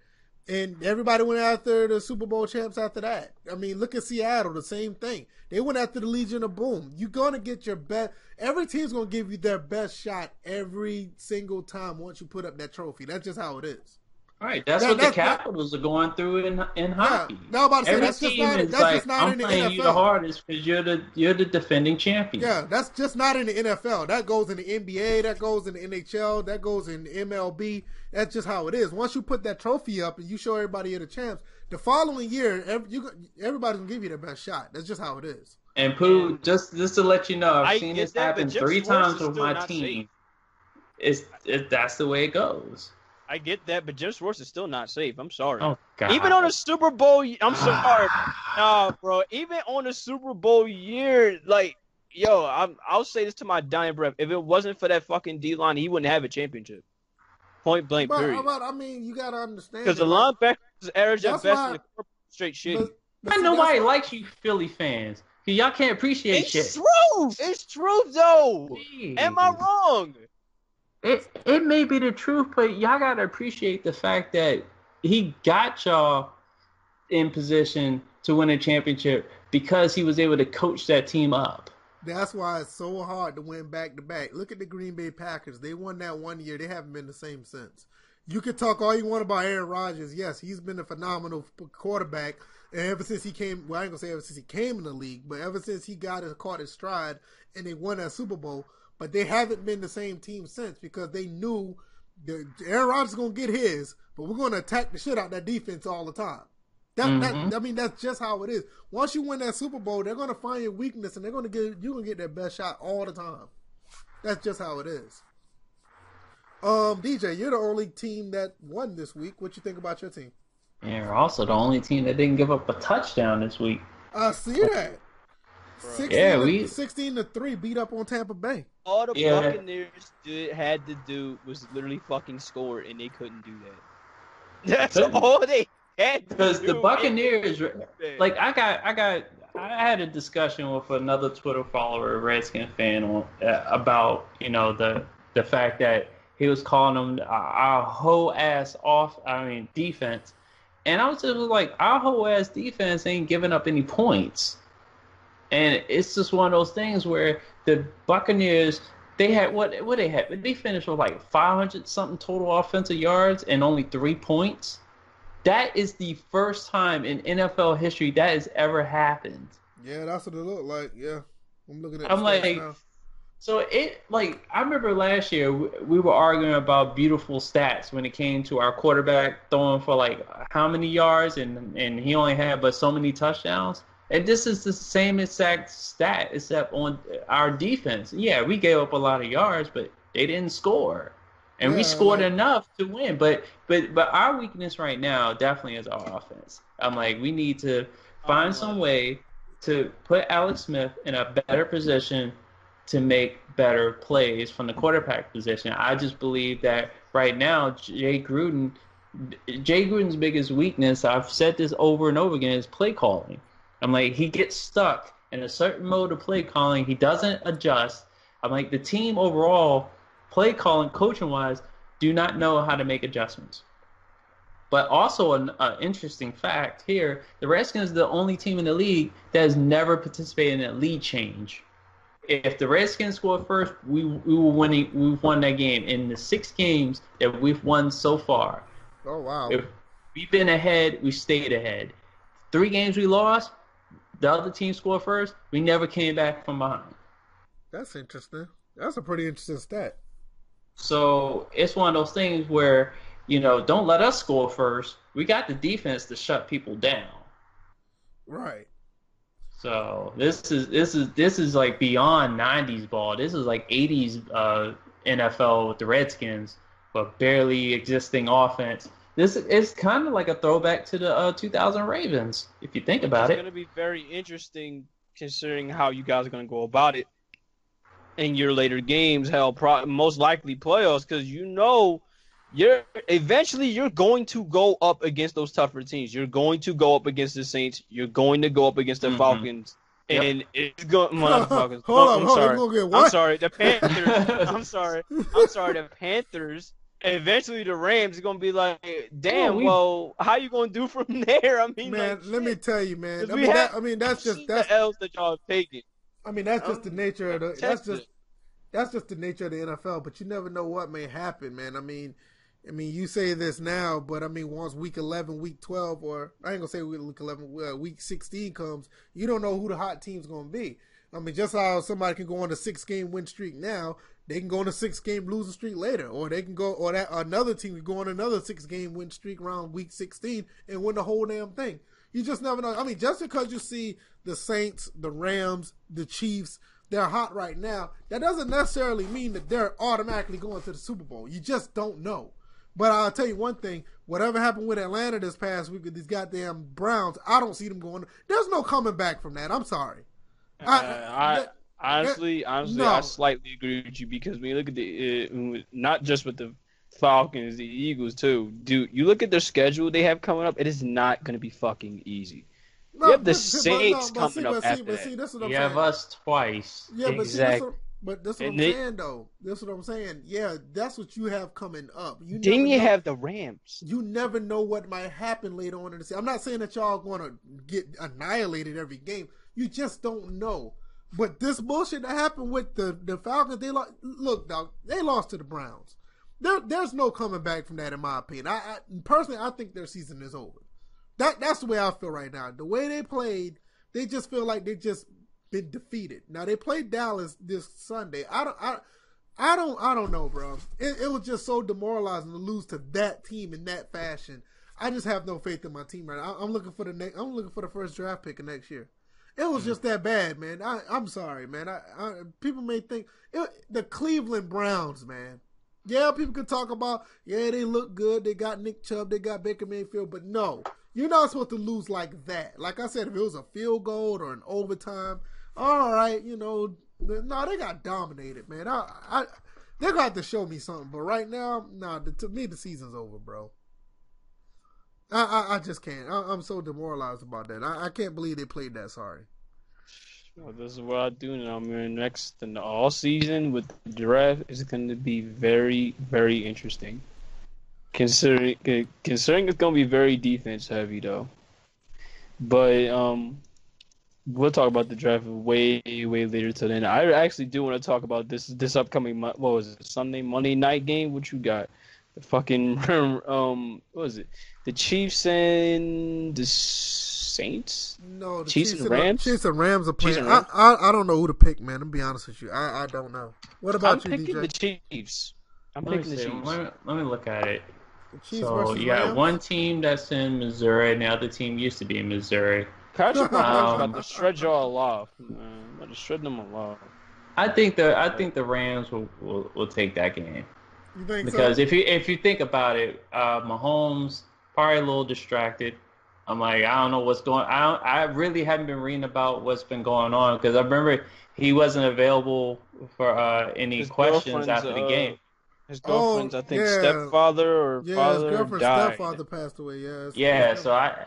and everybody went after the Super Bowl champs after that. I mean, look at Seattle, the same thing. They went after the Legion of Boom. You're gonna get your best. Every team's gonna give you their best shot every single time once you put up that trophy. That's just how it is. Right. That's That- what the that's not- Capitals are going through in in hockey. no, I'm about to say, Every that's just team not- is that's like, just not I'm in the playing you the hardest because you're the you're the defending champion. Yeah, that's just not in the NFL. That goes in the NBA. That goes in the NHL. That goes in the MLB. That's just how it is. Once you put that trophy up and you show everybody you're the champs, the following year, every, you, everybody's gonna give you their best shot. That's just how it is. And Pooh, just just to let you know, I've I seen this that, happen three times with my team. safe. It's it, that's the way it goes. I get that, but Jim Schwartz is still not safe. I'm sorry. Oh God. Even on a Super Bowl, I'm sorry, nah, bro. Even on a Super Bowl year, like, yo, I'm, I'll say this to my dying breath: if it wasn't for that fucking D line, he wouldn't have a championship. Point blank, But, period. but I mean, you gotta understand Because the it. linebackers average at best why- in the straight shitty. But- but I see, nobody that's- likes you Philly fans because y'all can't appreciate it's shit. true. It's true, though. Am I wrong? It it may be the truth, but y'all gotta appreciate the fact that he got y'all in position to win a championship because he was able to coach that team up. That's why it's so hard to win back to back. Look at the Green Bay Packers. They won that one year. They haven't been the same since. You could talk all you want about Aaron Rodgers. Yes, he's been a phenomenal quarterback. And ever since he came, well, I ain't gonna say ever since he came in the league, but ever since he got his caught his stride and they won that Super Bowl, but they haven't been the same team since because they knew that Aaron Rodgers is gonna get his, but we're gonna attack the shit out that defense all the time. That, Mhm. that I mean, that's just how it is. Once you win that Super Bowl, they're gonna find your weakness and they're gonna get you're gonna get their best shot all the time. That's just how it is. Um, DJ, you're the only team that won this week. What you think about your team? And we're also the only team that didn't give up a touchdown this week. I see that. 16 Yeah, to, we- 16 to 3 beat up on Tampa Bay. All the Yeah. Buccaneers did, had to do was literally fucking score, and they couldn't do that. That's Couldn't. all they had. Because the. Buccaneers, like I got, I got, I had a discussion with another Twitter follower, Redskin fan, on, uh, about you know the the fact that he was calling them our, our whole ass off. I mean defense, and I was just like, our whole ass defense ain't giving up any points, and it's just one of those things where the Buccaneers. They had what? What they had? They finished with like 500 something total offensive yards and only three points. That is the first time in NFL history that has ever happened. Yeah, that's what it looked like. Yeah. I'm looking at I'm like- now. So it like I remember last year we, we were arguing about beautiful stats when it came to our quarterback throwing for like how many yards and and he only had but so many touchdowns. And this is the same exact stat except on our defense. Yeah, we gave up a lot of yards, but they didn't score. And we scored enough to win. But but but our weakness right now definitely is our offense. I'm like we need to find some uh-huh. way to put Alex Smith in a better position to make better plays from the quarterback position. I just believe that right now, Jay Gruden, Jay Gruden's biggest weakness, I've said this over and over again, is play calling. I'm like, he gets stuck in a certain mode of play calling. He doesn't adjust. I'm like, the team overall, play calling, coaching wise, do not know how to make adjustments. But also, an uh, interesting fact here: the Redskins are the only team in the league that has never participated in a lead change. If the Redskins scored first, we we were winning. We've won that game in the six games that we've won so far. Oh, wow. If we've been ahead, we stayed ahead. Three games we lost, the other team scored first. We never came back from behind. That's interesting. That's a pretty interesting stat. So it's one of those things where you know, don't let us score first. We got the defense to shut people down. Right. So this is this is this is like beyond '90s ball. This is like '80s uh, NFL with the Redskins, but barely existing offense. This is kind of like a throwback to the uh, 2000 Ravens, if you think about it's it. It's going to be very interesting considering how you guys are going to go about it in your later games. Hell, pro- most likely playoffs, because you know you're eventually you're going to go up against those tougher teams. You're going to go up against the Saints. You're going to go up against the Mhm. Falcons. Yep. And it's going. Well, not Falcons. Hold Oh, up, I'm hold sorry. You gonna get I'm sorry. The Panthers. I'm sorry. I'm sorry. The Panthers. Eventually, the Rams are gonna be like, "Damn, Oh, we- well, how you gonna do from there?" I mean, Man, like, let me tell you, man. I we mean, have- that, I mean, that's just seen that's the L's that y'all have taken. I mean, that's just the I'm- nature of the. That's just that's just the nature of the NFL. But you never know what may happen, man. I mean, I mean, you say this now, but I mean, once week eleven, week twelve, or I ain't gonna say week eleven, uh, week sixteen comes, you don't know who the hot team's gonna be. I mean, just how somebody can go on a six game win streak now, they can go on a six game losing streak later, or they can go, or that another team can go on another six game win streak around week sixteen and win the whole damn thing. You just never know. I mean, just because you see the Saints, the Rams, the Chiefs, they're hot right now, that doesn't necessarily mean that they're automatically going to the Super Bowl. You just don't know. But I'll tell you one thing: whatever happened with Atlanta this past week with these goddamn Browns, I don't see them going. There's no coming back from that. I'm sorry. Uh, I, that- honestly, honestly, no. I slightly agree with you because when you look at the, uh, not just with the Falcons, the Eagles too, dude. You look at their schedule they have coming up. It is not going to be fucking easy. no, you have the but- but- Saints but see, coming up but see, after but that. see, this is what I'm You saying. have us twice. Yeah, but that's Exactly. what, but that's what And I'm they- saying though. That's what I'm saying. Yeah, that's what you have coming up. You Then never you know- have the Rams. you never know what might happen later on in the season. I'm not saying that y'all going to get annihilated every game. You just don't know. But this bullshit that happened with the the Falcons, they lost. Look, dog, they lost to the Browns. There, there's no coming back from that, in my opinion. I, I personally, I think their season is over. That that's the way I feel right now. The way they played, they just feel like they just been defeated. Now they played Dallas this Sunday. I don't, I, I don't, I don't know, bro. It, it was just so demoralizing to lose to that team in that fashion. I just have no faith in my team right now. I, I'm looking for the next. I'm looking for the first draft pick of next year. It was mm. just that bad, man. I, I'm sorry, man. I, I people may think it, the Cleveland Browns, man. Yeah, people can talk about yeah they look good. They got Nick Chubb. They got Baker Mayfield, but no, you're not supposed to lose like that. Like I said, if it was a field goal or an overtime, all right, you know, no, they got dominated, man. I, I they're gonna have to show me something, but right now, nah, the, to me the season's over, bro. I, I, I just can't. I, am so demoralized about that. I, I can't believe they played that sorry. Well, this is what I do now. I'm mean, next in the all season with the draft is going to be very, very interesting. Considering considering it's going to be very defense heavy though. But um, we'll talk about the draft way way later till then. I actually do want to talk about this this upcoming what was it Sunday Monday night game? What you got? The fucking um what was it? The Chiefs and the Saints? No, the Chiefs, Chiefs and Rams. Chiefs and Rams are playing. Rams? I, I, I don't know who to pick, man. I'm be honest with you. I I don't know. What about you? I'm you, picking DJ? the Chiefs. I'm let picking the Chiefs. Let me, let me look at it. So you got Rams? one team that's in Missouri, and the other team used to be in Missouri. Patrick Mahomes Um, about to shred y'all off, man. About to shred them off. I think the I think the Rams will, will, will take that game You think because so? if you if you think about it, uh, Mahomes probably a little distracted. I'm like I don't know what's going. I don't, I really haven't been reading about what's been going on because I remember he wasn't available for uh, any His questions after the uh, game. His Oh, girlfriend's, I think, yeah. stepfather or yeah, his girlfriend's died. stepfather passed away. Yeah. it's- Yeah, so I,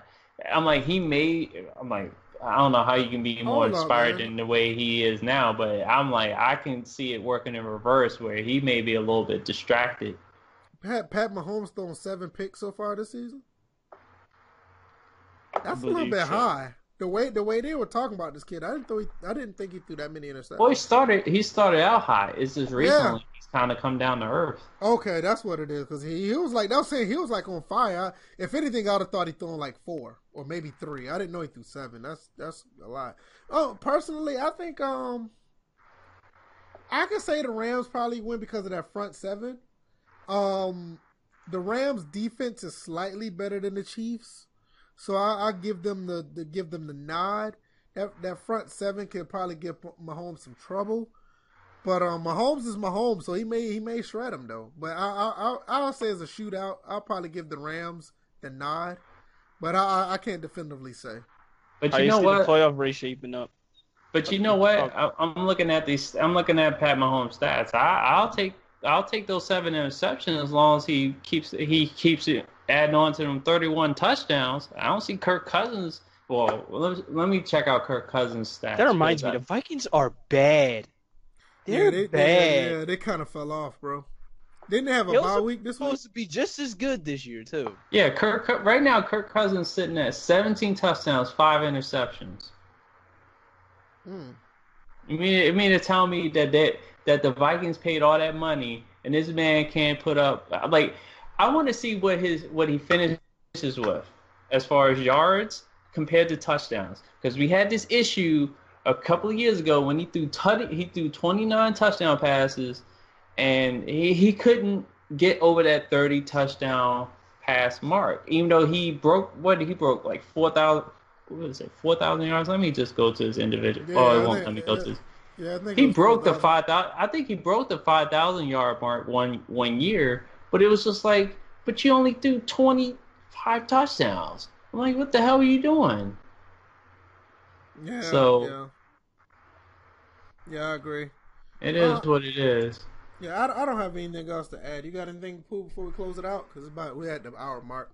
I'm like he may. I'm like I don't know how you can be more inspired than the way he is now, but I'm like I can see it working in reverse where he may be a little bit distracted. Pat Pat Mahomes thrown seven picks so far this season. That's a little bit so. high. The way the way they were talking about this kid, I didn't think I didn't think he threw that many interceptions. Well, he started. He started out high. It's just recently he's kind of come down to earth. Okay, that's what it is. Because he, he was like, they was saying he was like on fire. I, if anything, I'd have thought he thrown like four or maybe three. I didn't know he threw seven. That's that's a lot. Oh, personally, I think um, I could say the Rams probably win because of that front seven. Um, the Rams defense is slightly better than the Chiefs, so I, I give them the, the give them the nod. That that front seven could probably give Mahomes some trouble. But um, Mahomes is Mahomes, so he may he may shred him though. But I I I'll, I'll say as a shootout, I'll probably give the Rams the nod. But I I, I can't definitively say. But you you know what? the playoff race shaping up? But you know what? I, I'm looking at these. I'm looking at Pat Mahomes' stats. I, I'll take. I'll take those seven interceptions as long as he keeps. He keeps it adding on to them 31 touchdowns. I don't see Kirk Cousins. Well, let, let me check out Kirk Cousins' stats. That reminds me, because the Vikings are bad. They're yeah, they, bad. They, yeah, they kind of fell off, bro. Didn't they have a They bye week this week? supposed to be just as good this year too. Yeah, Kirk. Kirk- Right now, Kirk Cousins sitting at 17 touchdowns, five interceptions. Hmm. You mean, you mean to tell me that that that the Vikings paid all that money and this man can't put up like I want to see what his what he finishes with as far as yards compared to touchdowns because we had this issue a couple of years ago when he threw tut- he threw 29 touchdown passes and he, he couldn't get over that 30 touchdown pass mark even though he broke what he broke like 4,000 what was it 4,000 yards let me just go to his individual Yeah, oh I it won't think- let me go yeah. to his Yeah, I think he broke the 4,000. five thousand. I think he broke the five thousand yard mark one one year, but it was just like, but you only threw twenty five touchdowns. I'm like, what the hell are you doing? Yeah, So- yeah, yeah, I agree. It is Uh, what it is. Yeah, I, I don't have anything else to add. You got anything Pooh, before we close it out? Because about we're at the hour mark.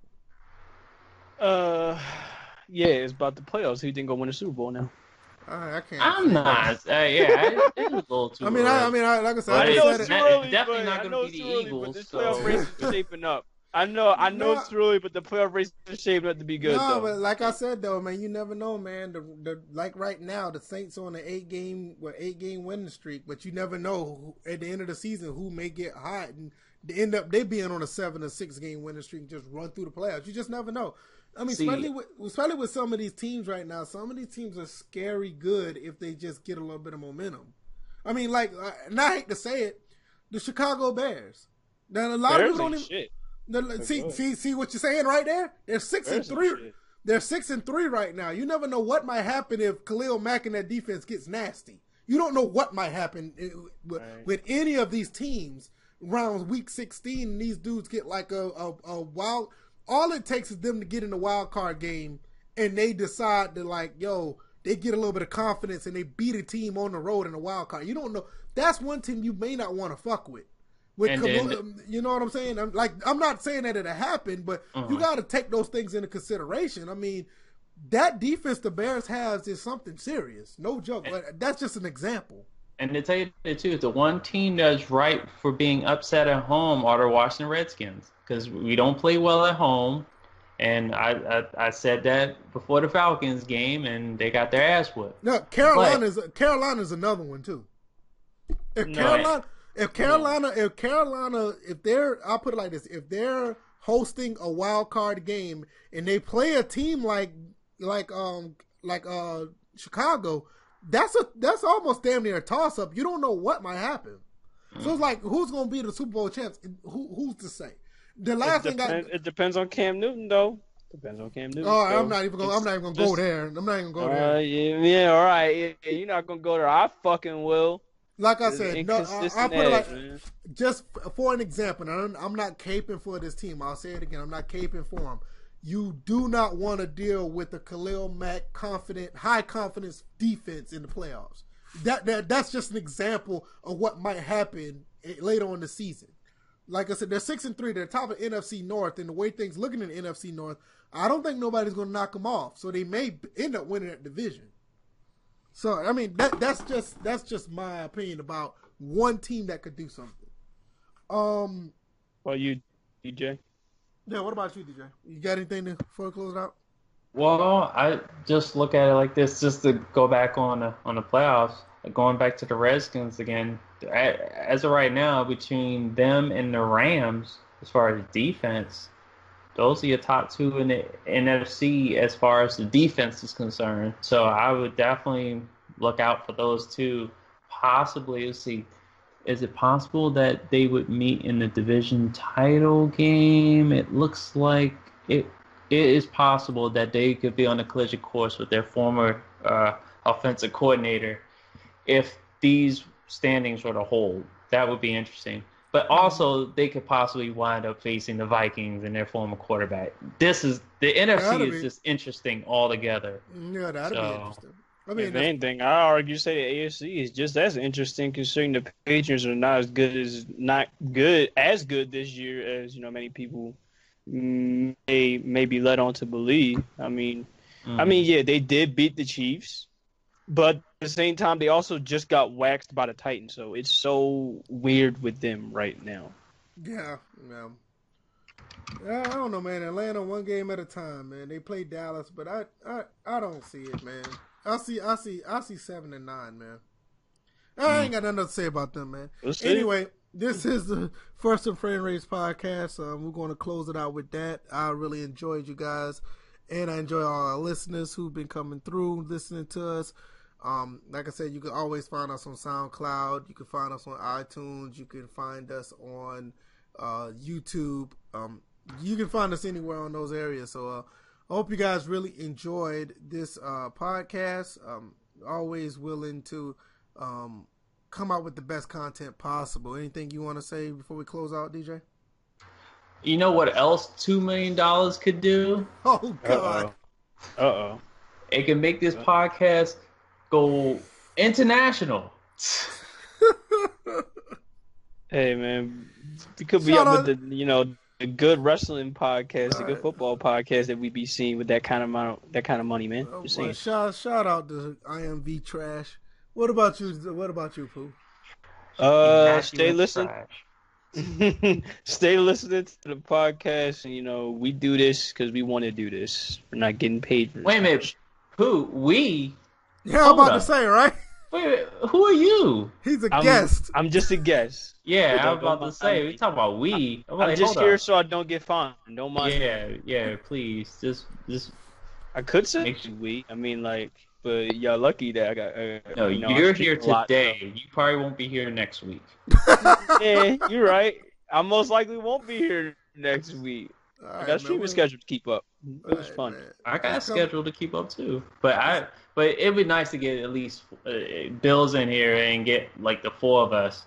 Uh, yeah, it's about the playoffs. Who you think gonna win the Super Bowl now? I, I can't. I'm not. Uh, yeah, it, it was a little too. I mean, I, I mean, I, like I said, But I it's just not- said it's definitely not gonna be the Eagles, But this so- playoff race is shaping up. I know, I know Nah. it's early, but the playoff race is shaping up to be good. no, though. but like I said though, man, you never know, man. The, the like right now, the Saints on an eight game, what eight game winning streak, but you never know who, at the end of the season who may get hot and end up they being on a seven or six game winning streak and just run through the playoffs. You just never know. I mean, See- especially with especially with some of these teams right now. Some of these teams are scary good if they just get a little bit of momentum. I mean, like, and I hate to say it, the Chicago Bears. Now a lot Bears of people don't even. The, see, good. see, see what you're saying right there. They're six Bears and three. shit. They're six and three right now. You never know what might happen if Khalil Mack and that defense gets nasty. You don't know what might happen eh, with, Right. with any of these teams rounds week 16 and these dudes get like a, a, a wild all it takes is them to get in the wild card game and they decide to like yo they get a little bit of confidence and they beat a team on the road in a wild card. You don't know. That's one team you may not want to fuck with. With And then- you know what I'm saying? I'm like I'm not saying that it'll happen, but Uh-huh. you got to take those things into consideration. I mean, that defense the Bears has is something serious. No joke. But that's just an example. And to tell you the truth, the one team that's right for being upset at home are the Washington Redskins because we don't play well at home. And I, I I said that before the Falcons game, and they got their ass whooped. No, Carolina's Carolina's another one too. If No. Carolina, if Carolina, if Carolina, if they're, I'll put it like this: if they're hosting a wild card game and they play a team like like um like uh Chicago, that's a that's almost damn near a toss up. You don't know what might happen. So it's like who's gonna be the Super Bowl champs? Who who's to say? The last it, thing I it depends on Cam Newton, though. Depends on Cam Newton. Oh, so I'm not even gonna. I'm not even gonna just- go there. I'm not even gonna go Uh, there. yeah, yeah, all right. Yeah, you're not gonna go there. I fucking will. Like I It's said, no, I, I'll put it like man. just for an example. and I'm, I'm not caping for this team. I'll say it again. I'm not caping for them. You do not want to deal with the Khalil Mack confident, high confidence defense in the playoffs. That, that that's just an example of what might happen eh, later on the season. Like I said, they're six and three. They're top of NFC North, and the way things looking in the NFC North, I don't think nobody's going to knock them off. So they may end up winning that division. So I mean that that's just that's just my opinion about one team that could do something. Um, Well, you, DJ. Yeah. What about you, DJ? You got anything to, before we close out? Well, I just look at it like this, just to go back on the, on the playoffs, going back to the Redskins again. As of right now, between them and the Rams, as far as defense, those are your top two in the NFC as far as the defense is concerned. So I would definitely look out for those two. Possibly, see, is it possible that they would meet in the division title game? It looks like it it is possible that they could be on a collision course with their former uh, offensive coordinator if these standings were to hold. That would be interesting. But also, they could possibly wind up facing the Vikings and their former quarterback. This is the NFC is be- just interesting altogether. Yeah, that'd be interesting. I mean, if anything, I argue say the AFC is just as interesting, considering the Patriots are not as good as not good as good this year as you know many people may may be led on to believe. I mean, I mean, mm-hmm. yeah, they did beat the Chiefs, but at the same time, they also just got waxed by the Titans. So it's so weird with them right now. yeah, yeah. Yeah, I don't know, man. Atlanta one game at a time, man. They play Dallas, but I, I, I don't see it, man. I see, I see, I see seven and nine, man. I ain't got nothing to say about them, man. See. Anyway, this is the first and Framerates podcast. Um, we're going to close it out with that. I really enjoyed you guys, and I enjoy all our listeners who've been coming through, listening to us. Um, like I said, you can always find us on SoundCloud. You can find us on iTunes. You can find us on uh, YouTube. Um, you can find us anywhere on those areas. So uh, I hope you guys really enjoyed this uh, podcast. Um, always willing to um, come out with the best content possible. Anything you want to say before we close out, DJ? You know what else $2 million could do? Oh God! Uh oh. It can make this podcast go international. Hey man, we could be up out- with the you know the good wrestling podcast, a good Alright. football podcast that we be seeing with that kind of amount, that kind of money, man. Oh, Just boy, saying. shout shout out to IMV Trash. What about you? What about you, Pooh? Uh, stay Immaculate listening. stay listening to the podcast, and you know we do this because we want to do this. We're not getting paid for. Wait a minute. Who? We? Yeah, I'm about up. to say right. Wait, wait, who are you? He's a I'm, guest. I'm just a guest. Yeah, I was about to say, we talk about we. I'm, I'm like, just here up. so I don't get fined. Don't mind. me. Yeah, yeah, please. Just, just. I could say Make you we. I mean, like, but y'all lucky that I got. Uh, No, you know, you're here a lot, so- today. You probably won't be here next week. yeah, you're right. I most likely won't be here next week. All I got a man, streaming we- schedule to keep up. It was right, fun. man. I got a schedule to keep up too, but I, but it'd be nice to get at least uh, Bills in here and get like the four of us.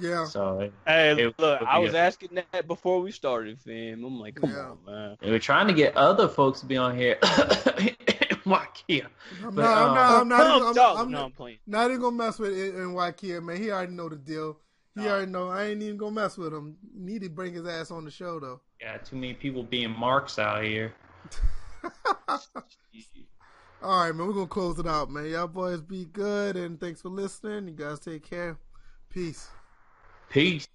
Yeah. So Hey, It look, would I was good. asking that before we started, fam. I'm like, come Yeah. on, man. we're trying to get other folks to be on here Wakia. I'm But, not, I'm um, not, I'm not, No, even, I'm, dog. I'm no, not, I'm playing. not even gonna mess with it in Wakia, man. He already know the deal. He No. already know. I ain't even gonna mess with him. Need to bring his ass on the show though. Yeah, too many people being marks out here. All right, man. We're gonna close it out, man. Y'all boys be good, and thanks for listening. You guys take care. Peace. Peace.